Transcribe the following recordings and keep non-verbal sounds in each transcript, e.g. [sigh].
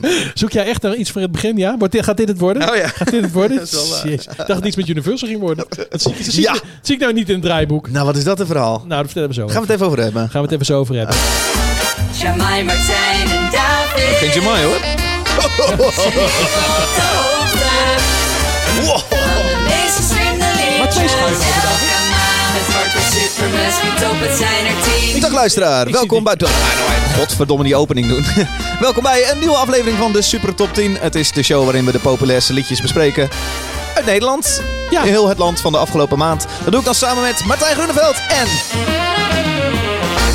[laughs] Zoek jij echt nog iets voor het begin? Ja? Wordt dit, gaat dit het worden? Oh ja. Gaat dit het worden? [laughs] Dat is wel waar. Jezus. Ik dacht dat het iets met Universal ging worden. Dat zie, ik- dat zie, Ja. ik, dat zie ik nou niet in het draaiboek. Nou, wat is dat een verhaal? Nou, dat vertellen we zo. Gaan we het even over hebben. Gaan we het even zo over hebben. Jamai, Martijn en David. Geen Jamai hoor. [laughs] Wow. Top, het zijn er tien. Dag luisteraar, Ik welkom bij... Ah, nou, godverdomme die opening doen. [laughs] welkom bij een nieuwe aflevering van de Super Top 10. Het is de show waarin we de populairste liedjes bespreken. Uit Nederland. Ja. In heel het land van de afgelopen maand. Dat doe ik dan samen met Martijn Groeneveld en...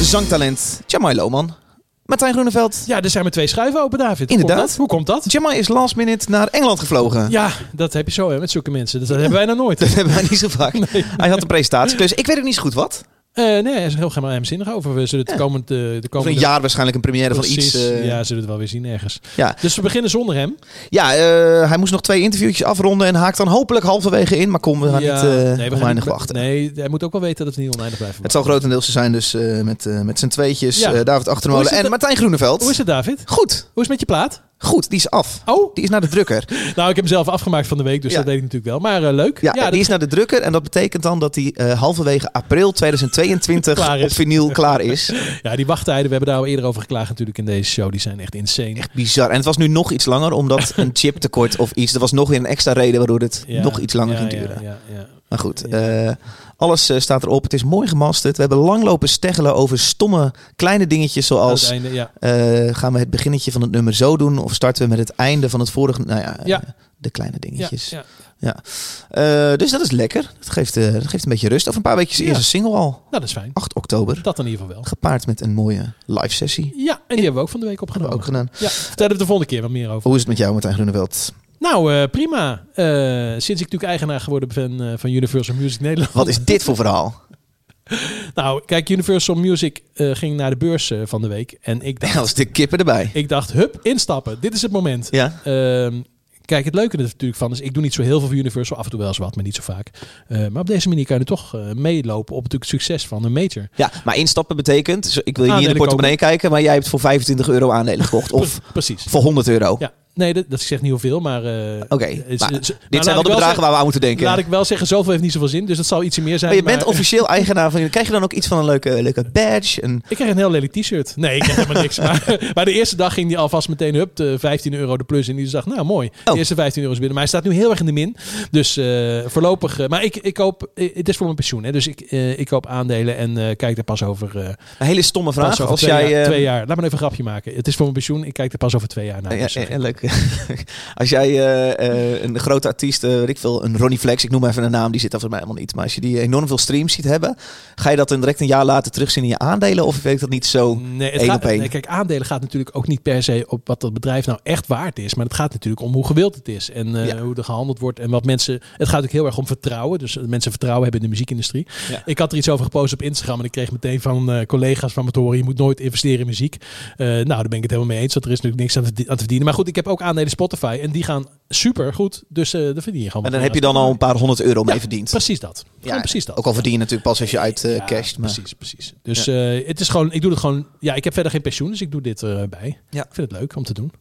Zangtalent Jamai Lohman. Martijn Groeneveld. Ja, er zijn maar twee schuiven open, David. Inderdaad. Komt? Hoe komt dat? Jamai is last minute naar Engeland gevlogen. Ja, dat heb je zo hè, met zulke mensen. Dat, dat hebben wij nog nooit. [laughs] Dat hebben wij niet zo vaak. Hij had een presentatie, dus ik weet ook niet zo goed wat. Eh, nee, er is heel geheimzinnig over. We zullen het Ja. komend, eh, de komende... een jaar waarschijnlijk een première van iets. eh, Ja, zullen we het wel weer zien ergens. ja. Dus we beginnen zonder hem. Ja, hij moest nog twee interviewtjes afronden en haakt dan hopelijk halverwege in. Maar kom, we gaan ja, niet nee, we oneindig wachten. Nee, hij moet ook wel weten dat het niet oneindig blijft. Het zal grotendeels zijn dus met, met z'n tweetjes. Ja. David Achtermolen en Martijn Groeneveld. Hoe is het, David? Goed, Hoe is het met je plaat? Goed. Die is af. Oh, Die is naar de drukker. [laughs] nou, ik heb hem zelf afgemaakt van de week, dus Ja. dat weet ik natuurlijk wel. Maar eh, leuk. Ja, die is naar de drukker. En dat betekent dan dat die eh, halverwege april [laughs] 2022 Klaar is. op vinyl klaar is. [laughs] ja, die wachttijden, we hebben daar al eerder over geklaagd natuurlijk in deze show. Die zijn echt insane. Echt bizar. En het was nu nog iets langer, omdat een chiptekort of iets. Er was nog weer een extra reden waardoor het nog iets langer ging ja, duren. Ja, ja, Maar goed, Ja. eh, alles eh, staat erop. Het is mooi gemasterd. We hebben lang lopen steggelen over stomme kleine dingetjes zoals... Einde, ja. eh, gaan we het beginnetje van het nummer zo doen? Of starten we met het einde van het vorige? Nou ja, Ja. de kleine dingetjes. ja. Dus dat is lekker. Dat geeft, dat geeft een beetje rust. Over een paar weekjes Ja. eerste single al. Nou, dat is fijn. 8 oktober. Dat in ieder geval wel. Gepaard met een mooie live sessie. Ja, en die hebben we ook van de week Hebben we opgenomen. ook gedaan. Ja, vertel er de volgende keer wat meer over. Hoe is het met jou, Martijn Groeneveld? Nou, eh, prima. Eh, sinds ik natuurlijk eigenaar geworden ben eh, van Universal Music Nederland. Wat is dit voor verhaal? [laughs] Nou, kijk, Universal Music ging naar de beurs van de week. En ik dacht, Als de kippen erbij. ik dacht, hup, instappen. Dit is het moment. Ja. Ehm, kijk, het leuke er natuurlijk van is, ik doe niet zo heel veel voor Universal. Af en toe wel eens wat, maar niet zo vaak. Maar op deze manier kan je toch meelopen op natuurlijk het succes van een major. ja, maar instappen betekent... dus Ik wil je niet in de portemonnee kijken, maar jij hebt voor 25 euro aandelen gekocht. Of Pre- Precies. voor 100 euro. Ja, nee, dat, dat zegt niet heel veel, maar... eh, Oké, maar is- dit nou, zijn wel de bedragen waar we aan moeten denken. Laat ik wel zeggen, zoveel heeft niet zoveel zin, dus dat zal ietsje meer zijn. maar je bent maar- officieel eigenaar van... Krijg je dan ook iets van een leuke, leuke badge? Een, Ik krijg een heel lelijk t-shirt. Nee, ik krijg helemaal niks. [laughs] Maar, maar de eerste dag ging die alvast meteen up, de 15 euro de plus. En die dacht, nou mooi, Oh. de eerste 15 euro is binnen. Maar hij staat nu heel erg in de min. Dus eh, voorlopig... eh, maar ik, ik koop... eh, het is voor mijn pensioen, hè. Dus ik, eh, ik koop aandelen en eh, kijk er pas over... eh, een hele stomme vraag. Als twee, jij... jaar, eh, twee jaar. Laat me even een grapje maken. Het is voor mijn pensioen. Ik kijk er pas over twee jaar naar. Ja, Dus, ja, eh, ja, leuk. [laughs] Als jij eh, eh, een grote artiest, weet ik veel, een Ronnie Flex, ik noem even een naam, die zit er voor mij helemaal niet. Maar als je die enorm veel streams ziet hebben, ga je dat dan direct een jaar later terugzien in je aandelen? Of weet dat niet zo? Nee, het één gaat, op één. nee, kijk, aandelen gaat natuurlijk ook niet per se op wat dat bedrijf nou echt waard is. Maar het gaat natuurlijk om hoe gewild het is. En Ja. hoe er gehandeld wordt. En wat mensen. Het gaat ook heel erg om vertrouwen. Dus mensen vertrouwen hebben in de muziekindustrie. Ja. Ik had er iets over gepost op Instagram. En ik kreeg meteen van collega's van me te horen. Je moet nooit investeren in muziek. Nou, daar ben ik het helemaal mee eens. Dat er is natuurlijk niks aan te, aan te verdienen. Maar goed, ik heb ook aandelen Spotify. En die gaan super goed. Dus eh daar verdien je gewoon. En dan heb je dan al een paar honderd euro mee Ja, verdiend. Precies dat. Gewoon precies dat. Ook al verdien je natuurlijk pas als je uit eh Ja, casht. Maar Precies, precies. Dus eh, het is gewoon, ik doe het gewoon. Ja, ik heb verder geen pensioen, dus ik doe dit erbij. Ja. Ik vind het leuk om te doen.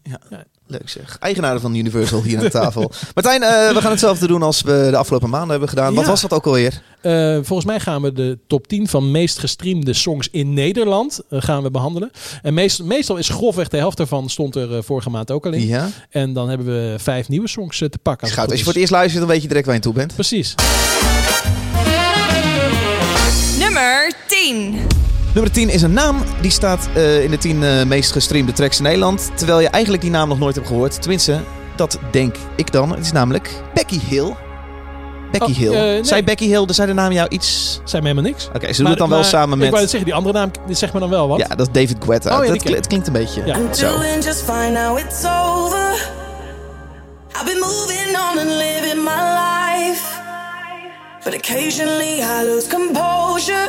Leuk zeg. Eigenaren van Universal hier aan tafel. [laughs] Martijn, eh, we gaan hetzelfde doen als we de afgelopen maanden hebben gedaan. Wat was dat ook alweer? Eh, volgens mij gaan we de top 10 van meest gestreamde songs in Nederland eh, gaan we behandelen. En meest, meestal is grofweg de helft ervan stond er vorige maand ook al in. Ja. En dan hebben we vijf nieuwe songs te pakken. het Goud. Als je voor het eerst luistert, dan weet je direct waar je aan toe bent. Precies. Nummer 10. Nummer 10 is een naam die staat eh, in de 10 eh, meest gestreamde tracks in Nederland. Terwijl je eigenlijk die naam nog nooit hebt gehoord. Tenminste, dat denk ik dan. Het is namelijk Becky Hill. Becky Oh, Hill. eh, nee. Zei Becky Hill, dus zei de naam jou iets... Zijn me helemaal niks. Oké, ze doen het dan wel samen Ik wou met... net zeggen, die andere naam, dit zegt me dan wel wat. Ja, dat is David Guetta. Oh, ja, dat, ik. het klinkt een beetje Ja. zo. Doing just fine now it's over. I've been moving on and living my life. But occasionally I lose composure.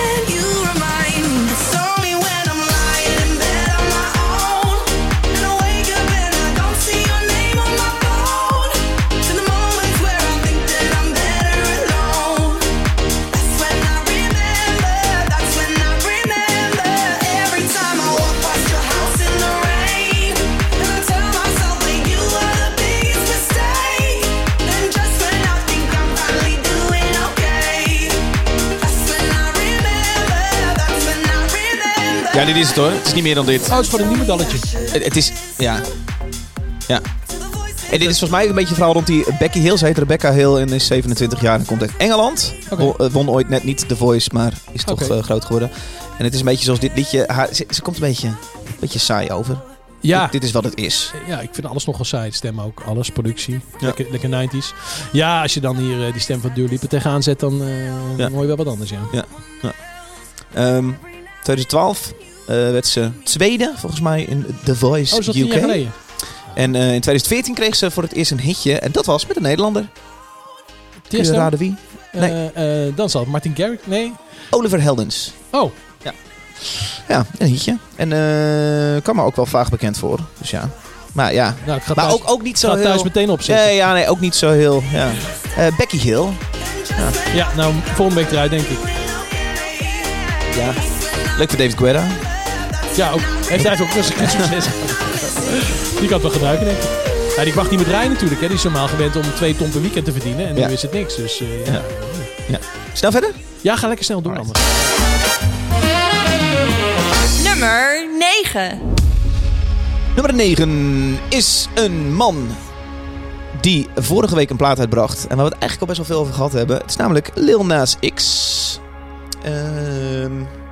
Ja, dit is het hoor. Het is niet meer dan dit. Oh, het is gewoon een nieuw medalletje. Het, het is, ja. Ja. En dit is volgens mij een beetje een verhaal rond die Becky Hill. Ze heet Rebecca Hill en is 27 jaar en komt uit Engeland. Won, eh, won ooit net niet The Voice, maar is toch eh, groot geworden. En het is een beetje zoals dit liedje. Haar, ze, ze komt een beetje, een beetje saai over. Ja. Dit, dit is wat het is. Ja, ik vind alles nogal saai. Stem ook. Alles. Productie. Ja. Lekker, lekker 90s. Ja, als je dan hier eh, die stem van Dua Lipa tegenaan zet, dan, eh, Ja. dan hoor je wel wat anders, ja. Ehm 2012 eh, werd ze tweede, volgens mij, in The Voice Oh, UK. geleden? En eh, in 2014 kreeg ze voor het eerst een hitje. En dat was met een Nederlander. Kun je raden wie? Nee. Eh, eh, dan zal het Martin Garrix. Nee. Oliver Heldens. Oh, Ja, een hitje. En kwam me ook wel vaag bekend voor. Dus ja. Maar ja. nou, Maar thuis, ook, ook niet zo ga heel... thuis meteen opzetten. Nee, ja, nee, ook niet zo heel... Ja. Becky Hill. Ja, nou, volgende week eruit, denk ik. Ja. Leuk voor David Guetta. Ja, ook, heeft hij ook een succes. die kan het wel gebruiken, denk ik. Ja, die mag niet meer draaien natuurlijk. Hè. Die is normaal gewend om twee ton per weekend te verdienen. En Ja. nu is het niks. Dus eh, ja. Ja. Ja. Snel verder? ja, ga lekker snel doen Alright. anders. Nummer 9. Nummer 9 is een man die vorige week een plaat uitbracht. En waar we het eigenlijk al best wel veel over gehad hebben. Het is namelijk Lil Nas X. Ehm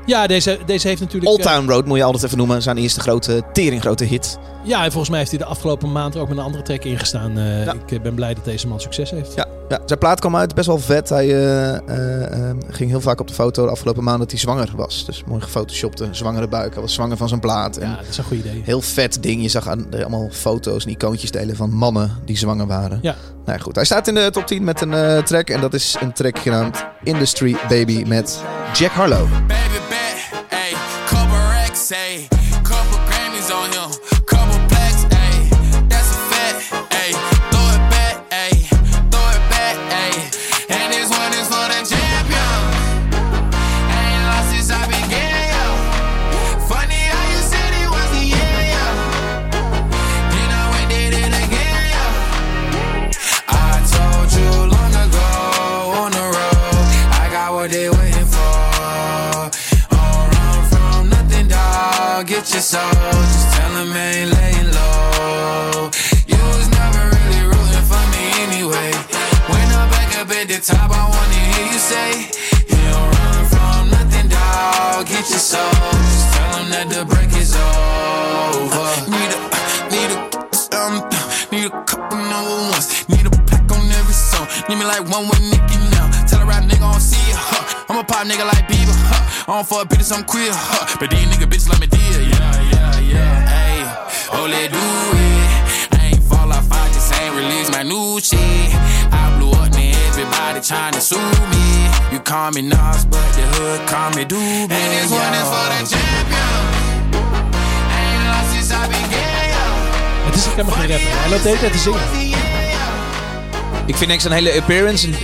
Ja, deze, deze heeft natuurlijk... Old eh, Town Road moet je altijd even noemen. Zijn eerste grote, teringgrote hit. ja, en volgens mij heeft hij de afgelopen maand ook met een andere track ingestaan. Eh, Ja. Ik eh, ben blij dat deze man succes heeft. Ja, ja, zijn plaat kwam uit, best wel vet. Hij eh, eh, eh, ging heel vaak op de foto de afgelopen maand dat hij zwanger was. Dus mooi gefotoshopte, zwangere buik. Hij was zwanger van zijn plaat. En Ja, dat is een goed idee. Heel vet ding. Je zag aan, allemaal foto's en icoontjes delen van mannen die zwanger waren. Ja. Nou ja, goed. Hij staat in de top 10 met een track. En dat is een track genaamd Industry Baby met Jack Harlow. Baby couple say. I don't fuck bitches, I'm queer, huh? But these nigga bitches like me dear, yeah, yeah, yeah. Hey, oh, let do it. I ain't fall off, I just ain't release my new shit. I blew up, man, everybody trying to sue me. You call me Nas, but the hood call me Doobie. And this one is for the champion. Ain't lost since I began. Het is helemaal geen rapper. Hij loopt de hele tijd te zingen. Ik vind niks zijn hele appearance, en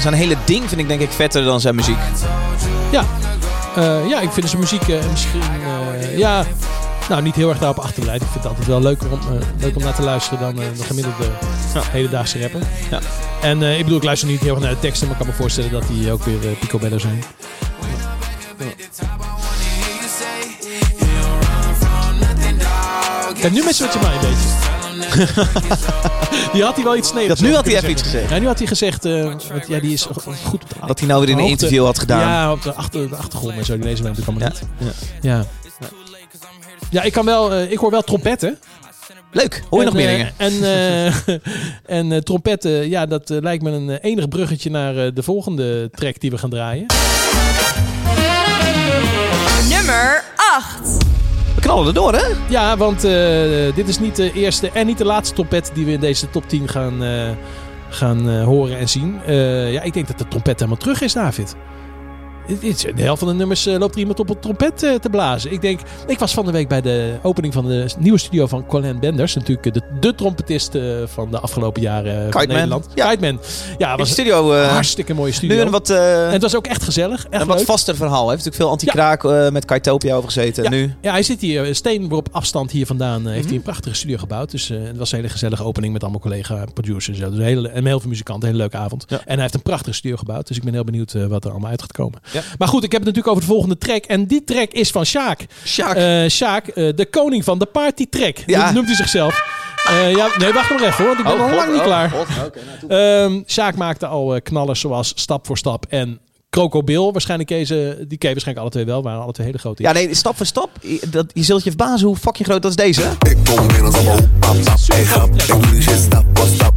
zijn hele ding vind ik denk ik vetter dan zijn muziek. Ja. Eh, ja, ik vind zijn muziek eh, misschien... eh, ja, nou, niet heel erg daarop achterblijven. Ik vind het altijd wel leuker om, leuk om naar te luisteren dan de gemiddelde hedendaagse rapper. Ja. En ik bedoel, ik luister niet heel erg naar de teksten, maar ik kan me voorstellen dat die ook weer uh, picobello zijn. Kijk, nu met je mij een beetje. [laughs] die had hij wel iets snedigs Dat nu had hij even iets gezegd. Ja, nu had hij gezegd, eh, want, ja, die is goed op de Dat hij nou weer in een interview had gedaan. Ja, op de, achter, de achtergrond en zo. Die lezen wij natuurlijk allemaal Ja. niet. Ja. Ja, ik kan wel, eh, ik hoor wel trompetten. Leuk. Hoor je nog meer eh, dingen? En, eh, [laughs] en eh, trompetten, ja, dat lijkt me een enig bruggetje naar eh, de volgende track die we gaan draaien. Nummer 8. We knallen er door, hè? Ja, want eh, dit is niet de eerste en niet de laatste trompet die we in deze top 10 gaan, eh, gaan eh, horen en zien. Ja, ik denk dat de trompet helemaal terug is, David. Het De helft van de nummers eh, loopt er iemand op een trompet eh, te blazen. Ik denk, ik was van de week bij de opening van de nieuwe studio van Colin Benders. Natuurlijk eh, de, de trompetist van de afgelopen jaren van. Nederland. Ja. Kite Man. Ja, was studio. een hartstikke mooie studio. nu een wat, en het was ook echt gezellig. Echt een wat vaster verhaal. Hij heeft natuurlijk veel anti-kraak met Kaitopia over gezeten. Ja. Nu. Ja, hij zit hier, een steen op afstand hier vandaan. heeft Mhm. hij een prachtige studio gebouwd. Dus het was een hele gezellige opening met allemaal collega-producers. en zo. Dus een hele, en heel veel muzikanten, een hele leuke avond. En hij heeft een prachtige studio gebouwd. Dus ik ben heel benieuwd wat er allemaal uit gaat komen. Ja. Maar goed, ik heb het natuurlijk over de volgende track. En die track is van Sjaak. Sjaak. Eh, Sjaak, eh, de koning van de party track. Ja. Noemt- hij zichzelf. Eh, ja, nee, wacht maar even hoor, want ik ben Oh, nog lang niet oh, klaar. Nou. Ehm Sjaak maakte al eh, knallers zoals Stap voor Stap en Krokobil. Waarschijnlijk deze, die ken je waarschijnlijk alle twee wel, waren alle twee hele grote Ja, nee, stap voor stap. Je- Dat, je zult je verbazen hoe fucking groot dat is deze. Ik kom binnen ik doe die shit, stap voor stap.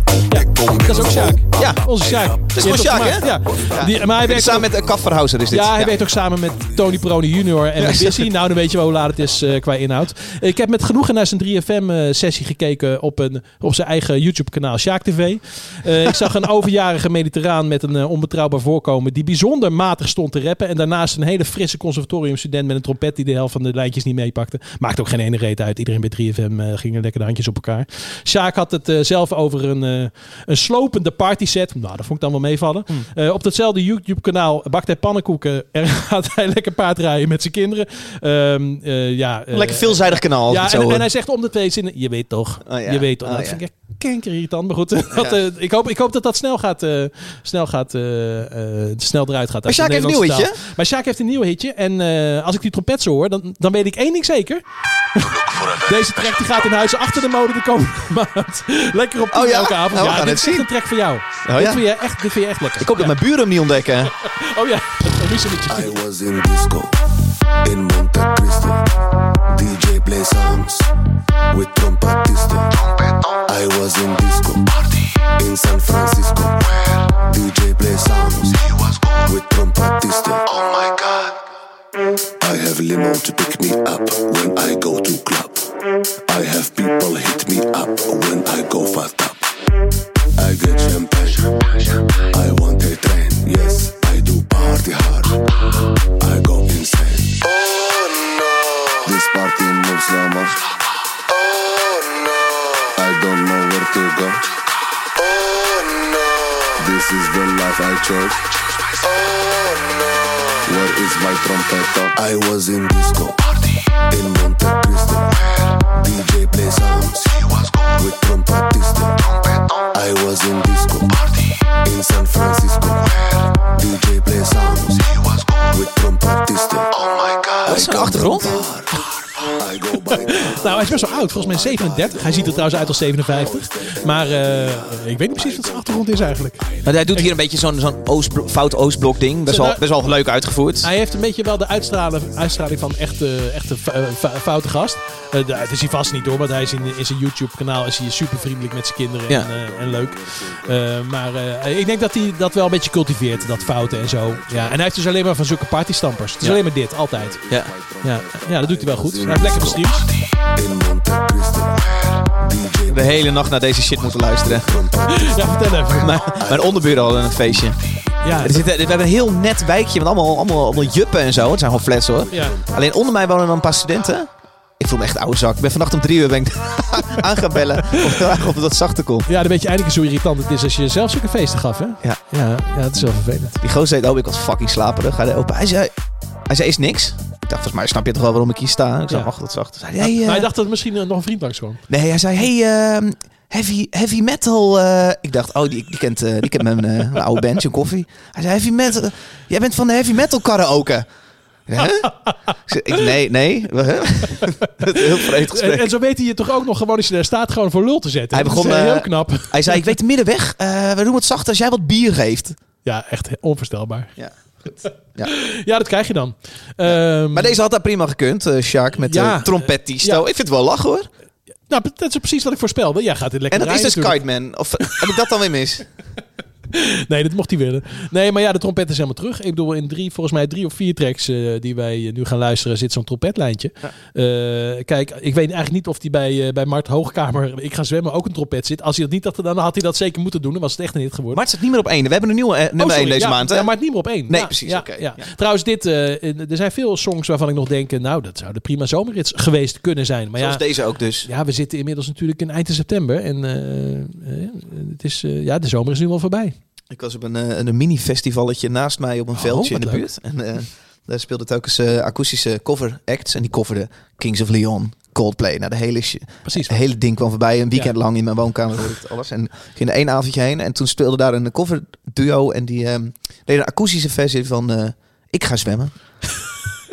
Dat is ook Sjaak. Ja, onze Sjaak. Dat is gewoon Sjaak, hè? Ja. Die, maar hij werkt Samen met uh, Kafferhauser is dit. Ja, hij werkt ook samen met Tony Peroni junior en met Busy. Nou, dan weet je wel hoe laat het is eh, qua inhoud. Ik heb met genoegen naar zijn 3FM-sessie gekeken op, een, op zijn eigen YouTube-kanaal Sjaak TV. Eh, ik zag een [laughs] overjarige mediterraan met een eh, onbetrouwbaar voorkomen die bijzonder matig stond te rappen. En daarnaast een hele frisse conservatoriumstudent met een trompet die de helft van de lijntjes niet meepakte. Maakt ook geen ene reet uit. Iedereen bij 3FM eh, gingen lekker de handjes op elkaar. Sjaak had het eh, zelf over een, eh, een slopende partyset. Nou, dat vond ik dan wel meevallen. Eh, op datzelfde YouTube-kanaal bakt hij pannenkoeken [laughs] en gaat hij lekker paardrijden met zijn kinderen. Ehm, eh, ja, eh, Lekker veelzijdig kanaal. ja, ik zo en, hij zegt om de twee zinnen, je weet toch, Oh, ja. je weet toch. Oh, dat ja. vind ik kanker irritant. Maar goed, [laughs] dat, ik, hoop, ik hoop dat dat snel gaat, snel, gaat snel eruit gaat. de Sjaak heeft een nieuw hitje. taal. Maar Sjaak heeft een nieuw hitje. En als ik die trompet zo hoor, dan, dan weet ik één ding zeker. [laughs] Deze track die gaat in huizen achter de mode de komende maand. Lekker op Oh ja? elke avond. Nou, we ja, gaan dit het zien. Een track voor jou. ja? dit, vind je echt, dit vind je echt lekker. Ik hoop dat mijn buren hem niet ontdekken. Oh ja, [laughs] is I was in disco in Monte Cristo. DJ play songs with trompetisto. I was in disco in San Francisco. DJ play songs with trompetisto. Oh my god. I have limo to pick me up when I go to club. I have people hit me up when I go fast up. I get champagne. I want a train. Yes, I do party hard. I go insane. Oh no. This party moves so much. Oh no. I don't know where to go. Oh no. This is the life I chose. Oh no. Where is my? I was in disco. Party. In Monte Cristo. DJ play songs. With. I was in disco. In San Francisco. DJ play songs. With. Oh my god. Wat is zijn achtergrond? [laughs] Nou, hij is best wel oud. Volgens mij 37. Hij ziet er trouwens uit als 57. Maar eh, ik weet niet precies wat zijn achtergrond is eigenlijk. Maar hij doet hier een beetje zo'n zo'n Oostblo- fout Oostblok ding. Best wel, best wel leuk uitgevoerd. Hij heeft een beetje wel de uitstraling, uitstraling van echte, echte eh, foute gast. Eh, dat is hij vast niet hoor, want hij is in, in zijn YouTube-kanaal is hij super vriendelijk met zijn kinderen Ja. en, eh, en leuk. Eh, maar ik denk dat hij dat wel een beetje cultiveert, dat fouten en zo. Ja, en hij heeft dus alleen maar van zulke partystampers. Het is Ja. alleen maar dit, altijd. Ja. Ja, ja, dat doet hij wel goed. Hij heeft lekkere streams. De hele nacht naar deze shit moeten luisteren. [laughs] Ja, vertel even. Mijn, mijn onderburen hadden een feestje. Ja, Er zit, we hebben een heel net wijkje met allemaal, allemaal, allemaal juppen en zo. Het zijn gewoon flats hoor. ja. Alleen onder mij wonen dan een paar studenten. Ik voel me echt oude zak. Ik ben vannacht om drie uur ben ik [laughs] aan gaan bellen. Of, vragen of wat zachter kon. ja, dan weet je eens hoe irritant het is als je zelf zulke feesten gaf, hè? Ja. Ja, ja dat is wel vervelend. Die gozer zei, oh ik was fucking slaperig. Hij, open. hij zei, hij zei, is niks. Ik dacht, volgens mij snap je toch wel waarom ik hier sta. Ik zei, Ja. dat zacht. Zei, hij, hey, Maar eh, hij dacht dat misschien eh, nog een vriend langs kwam. Nee, hij zei, hey, ehm, heavy, heavy metal. eh. Ik dacht, oh, die, die, kent, die kent mijn, mijn oude band, John Koffie. Hij zei, heavy metal. Jij bent van de heavy metal karaoke. Huh? Ik nee, nee. [laughs] Heel vreemd En, gesprek. en zo weet hij je toch ook nog gewoon als je daar staat gewoon voor lul te zetten. Hij Dat begon, is eh, eh, heel knap. Hij zei, ik weet de middenweg. Eh, we doen het zacht als jij wat bier geeft. Ja, echt onvoorstelbaar. Ja, Ja. Ja, dat krijg je dan. Ehm, Maar deze had daar prima gekund, Shark, met Ja, ja, trompettisto. Ik vind het wel lachen hoor. nou, dat is precies wat ik voorspelde. Ja, gaat dit lekker En dat is dus. Kite Man. Of heb ik dat dan weer mis? [laughs] [laughs] Nee, dat mocht hij willen. Nee, maar ja, de trompet is helemaal terug. Ik bedoel, in drie, volgens mij drie of vier tracks eh, die wij eh, nu gaan luisteren, zit zo'n trompetlijntje. Eh, kijk, ik weet eigenlijk niet of die bij, bij Mart Hoogkamer, ik ga zwemmen, ook een trompet zit. Als hij dat niet had gedaan, dan had hij dat zeker moeten doen. Dan was het echt een hit geworden. Maar het staat niet meer op één. We hebben een nieuwe nummer Oh, één deze ja, maand. Hè? Ja, maar het niet meer op één. Nee, Ja, precies, ja. Trouwens, dit, er zijn veel songs waarvan ik nog denk, nou, dat zouden prima zomerrits geweest kunnen zijn. Maar Zoals ja, deze ook dus. ja, we zitten inmiddels natuurlijk in eind september. En het is, ja, de zomer is nu wel voorbij. Ik was op een, eh, een mini-festivalletje naast mij op een veldje in de leuk. buurt. En eh, daar speelde telkens eh akoestische cover acts. En die coverden Kings of Leon, Coldplay. Nou, de hele, Precies. het hele ding kwam voorbij. Een weekend Ja. lang in mijn woonkamer hoorde ik het alles. En ging er één avondje heen. En toen speelde daar een cover duo. En die ehm deden een akoestische versie van... Ik ga zwemmen.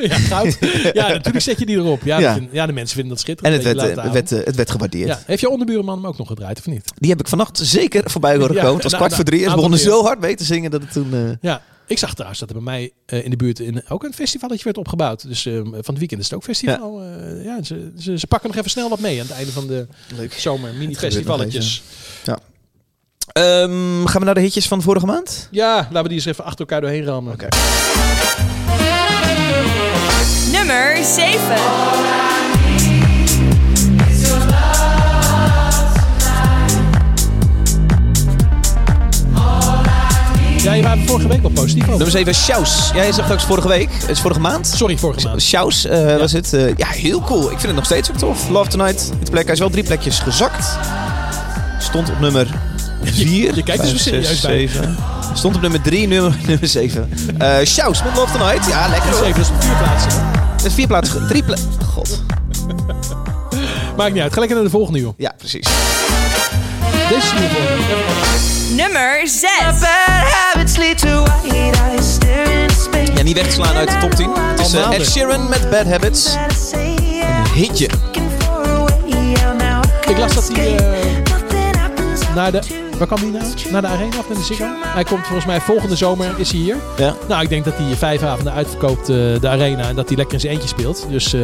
Ja, goud. ja, natuurlijk zet je die erop. Ja, Ja. vind- ja de mensen vinden dat En schitterend. het dat je werd, eh, werd, eh, het werd gewaardeerd. Ja. Heeft je onderbuurman hem ook nog gedraaid, of niet? Die heb ik vannacht zeker voorbij horen Ja, komen. Het was nou, kwart voor drie. en Ze begonnen zo hard mee te zingen dat het toen... eh, Ja. Ik zag trouwens dat er bij mij in de buurt in, ook een festivalletje werd opgebouwd. Dus van het weekend is het ook festival. Ja. ja, ze, ze, ze pakken nog even snel wat mee aan het einde van de Leuk. zomer. Mini gebeurt nog festivalletjes. Ehm, gaan we naar de hitjes van vorige maand? Ja, laten we die eens even achter elkaar doorheen rammen. Oké. Nummer 7. Ja, je waren vorige week wel positief over. Nummer 7, Sjaus. Jij zegt ook vorige week. Het is vorige maand. Sorry, vorige maand. Sjaus eh, was het. eh, ja, heel cool. Ik vind het nog steeds ook tof. Love Tonight. De plek. Hij is wel drie plekjes gezakt. Stond op nummer [laughs] 4. je kijkt er zo serieus bij. Stond op nummer 3, nummer, [laughs] nummer 7. Eh Sjaus met Love Tonight. Ja, lekker hoor. Zeven, dat is op vier plaatsen. Met vier plaatsen. Drie plaatsen. God. Maakt niet uit. Ga lekker naar de volgende, joh. Ja, precies. Is me. Nummer 6. Ja, niet weg te slaan uit de top 10. Het is eh. Ed Sheeran met Bad Habits. Een hitje. Ik las dat hij eh, naar de... Waar kwam hij nou? Naar de Arena of naar de Ziggo? Hij komt volgens mij volgende zomer is hij hier. Ja. Nou, ik denk dat hij vijf avonden uitverkoopt eh, de Arena. En dat hij lekker in zijn eentje speelt. Dus eh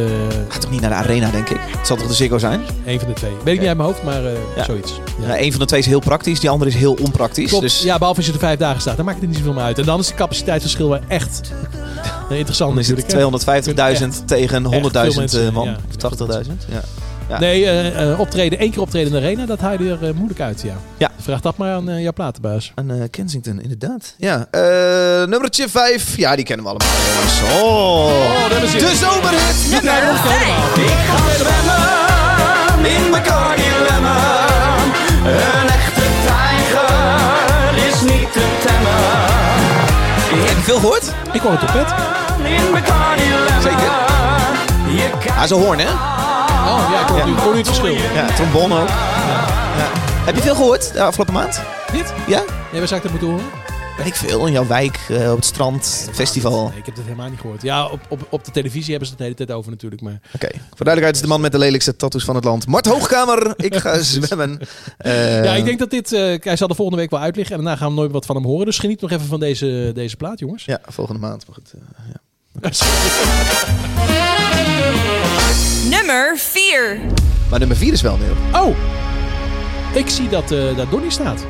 Gaat toch niet naar de arena, denk ik? Het zal toch de Ziggo zijn? één van de twee. Weet ik niet uit mijn hoofd, maar eh, Ja. zoiets. Ja. Een van de twee is heel praktisch, die andere is heel onpraktisch. Klopt. Dus Ja, behalve als je er vijf dagen staat. Dan maakt het niet zoveel meer uit. En dan is het capaciteitsverschil wel echt interessant dan is het 250.000 tegen 100.000 veel mensen, eh, man. ja. Of 80.000. Ja. Ja. Nee, eh, eh, optreden, één keer optreden in de Arena, dat haal je er eh, moeilijk uit, ja. Ja. Vraag dat maar aan eh, jouw platenbaas. En eh, Kensington, inderdaad. Ja. Eh nummertje 5. Ja, die kennen we allemaal, jongens. Oh, daar is de zomerhit. Nummer 5. Ik ga zwemmen in mijn Lemon. Een echte tijger is niet te temmen. Heb je veel gehoord? Ik hoor het op bed. Zeker. Hij is een hoorn, hè? Oh ja, ik hoor, nu, ik hoor nu het verschil. Ja, trombone ook. Ja. Heb je veel gehoord de afgelopen maand? Dit? Ja? Nee, waar zou ik dat moeten horen? Weet ik veel. In jouw wijk, eh, op het strand, festival. Nee, ik heb het helemaal niet gehoord. Ja, op, op, op de televisie hebben ze het de hele tijd over natuurlijk. Maar Oké. Voor duidelijkheid is de man met de lelijkste tattoos van het land. Mart Hoogkamer, [laughs] ik ga zwemmen. Eh, ja, ik denk dat dit... eh, hij zal de volgende week wel uitliggen. En daarna gaan we nooit wat van hem horen. Dus geniet nog even van deze, deze plaat, jongens. Ja, volgende maand. Maar goed, eh, ja. [laughs] Nummer 4. Maar nummer 4 is wel nieuw. Oh! Ik zie dat, eh dat Donnie staat.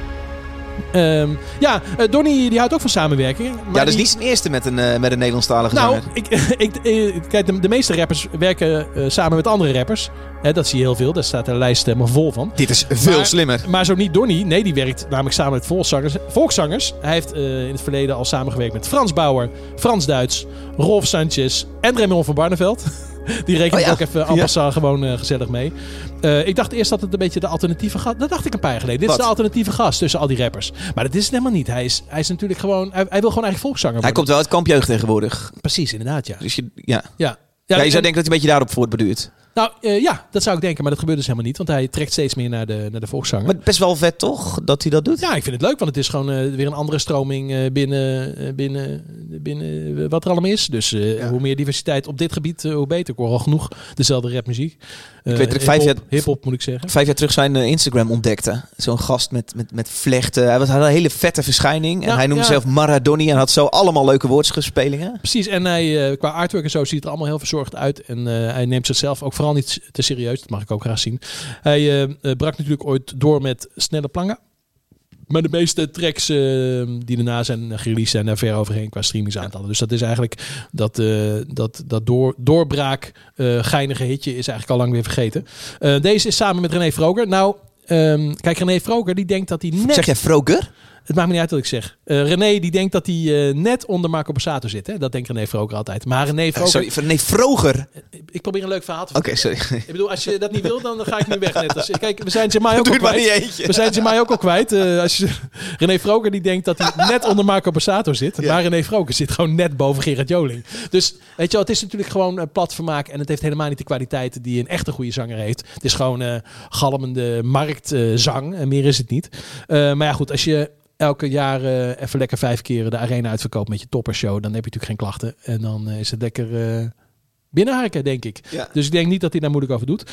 Ehm, ja, eh, Donnie die houdt ook van samenwerking. Maar ja, dat is niet zijn eerste met een, eh, met een Nederlandstalige Nou, zanger. ik, [laughs] ik, eh, kijk, de, de meeste rappers werken samen met andere rappers. Dat zie je heel veel. Daar staat de lijst helemaal vol van. Dit is veel Maar- slimmer. Maar zo niet Donnie. Nee, die werkt namelijk samen met volkszangers. volkszangers. Hij heeft in het verleden al samengewerkt met Frans Bauer, Frans Duits, Rolf Sanchez en Raymond van Barneveld. [laughs] Die reken Oh ik ja. ook even en passant gewoon eh, gezellig mee. Eh, ik dacht eerst dat het een beetje de alternatieve gast... Dat dacht ik een paar jaar geleden. Dit Wat? is de alternatieve gast tussen al die rappers. Maar dat is het helemaal niet. Hij is, hij is natuurlijk gewoon... Hij, hij wil gewoon eigenlijk volkszanger Hij worden. komt wel uit kampjeugd tegenwoordig. Precies, inderdaad, ja. Dus je, ja. Ja, Ja, je zou denken dat hij een beetje daarop voortbeduurt. Nou, eh, ja, dat zou ik denken. Maar dat gebeurt dus helemaal niet. Want hij trekt steeds meer naar de, naar de volkszanger. Maar best wel vet toch, dat hij dat doet? Ja, ik vind het leuk, want het is gewoon eh, weer een andere stroming eh, binnen, binnen, binnen wat er allemaal is. Dus Ja. hoe meer diversiteit op dit gebied, hoe beter. Ik hoor al genoeg dezelfde rapmuziek. Eh, weet dat ik vijf jaar- Hip-hop moet ik zeggen. Vijf jaar terug zijn eh, Instagram ontdekte. Zo'n gast met, met, met vlechten. Hij was- had een hele vette verschijning. En Ja, hij noemde ja. zichzelf Maradoni. En had zo allemaal leuke woordspelingen. Precies, en hij, eh, qua artwork en zo ziet het er allemaal heel verzorgd uit. En hij neemt zichzelf ook vooral niet te serieus. Dat mag ik ook graag zien. Hij brak natuurlijk ooit door met Snelle Plangen. Maar de meeste tracks eh, die daarna zijn gereleased zijn daar ver overheen qua streamingsaantallen. Dus dat is eigenlijk dat, eh, dat, dat door, doorbraak eh, geinige hitje is eigenlijk al lang weer vergeten. Eh, deze is samen met René Vroger. Nou, ehm, kijk, René Vroger die denkt dat hij net... Zeg jij Vroger? Het maakt me niet uit wat ik zeg. Eh, René die denkt dat hij eh, net onder Marco Borsato zit. Hè? Dat denkt René Vroger altijd. Maar René Eh, Vroger... sorry, nee, Vroger. Ik probeer een leuk verhaal te Oké, vertellen. sorry. Ik bedoel, als je dat niet wil, dan ga ik nu weg. Net als, kijk, we zijn ze mij [laughs] ook al kwijt. niet eentje. We zijn ze mij ook al kwijt. Als je, René Vroger die denkt dat hij net onder Marco Borsato zit. Maar René Vroger zit gewoon net boven Gerard Joling. Dus weet je wel, het is natuurlijk gewoon een plat vermaak. En het heeft helemaal niet de kwaliteiten die een echte goede zanger heeft. Het is gewoon galmende marktzang. en meer is het niet. Maar ja, goed, als je elke jaar eh, even lekker vijf keer de arena uitverkoopt met je toppershow, dan heb je natuurlijk geen klachten. En dan eh, is het lekker eh binnenharken, denk ik. Ja. Dus ik denk niet dat hij daar moeilijk over doet.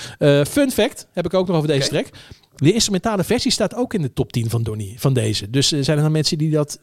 Fun fact, heb ik ook nog over deze track. De instrumentale versie staat ook in de top 10 van Donny, van deze. Dus zijn er dan mensen die dat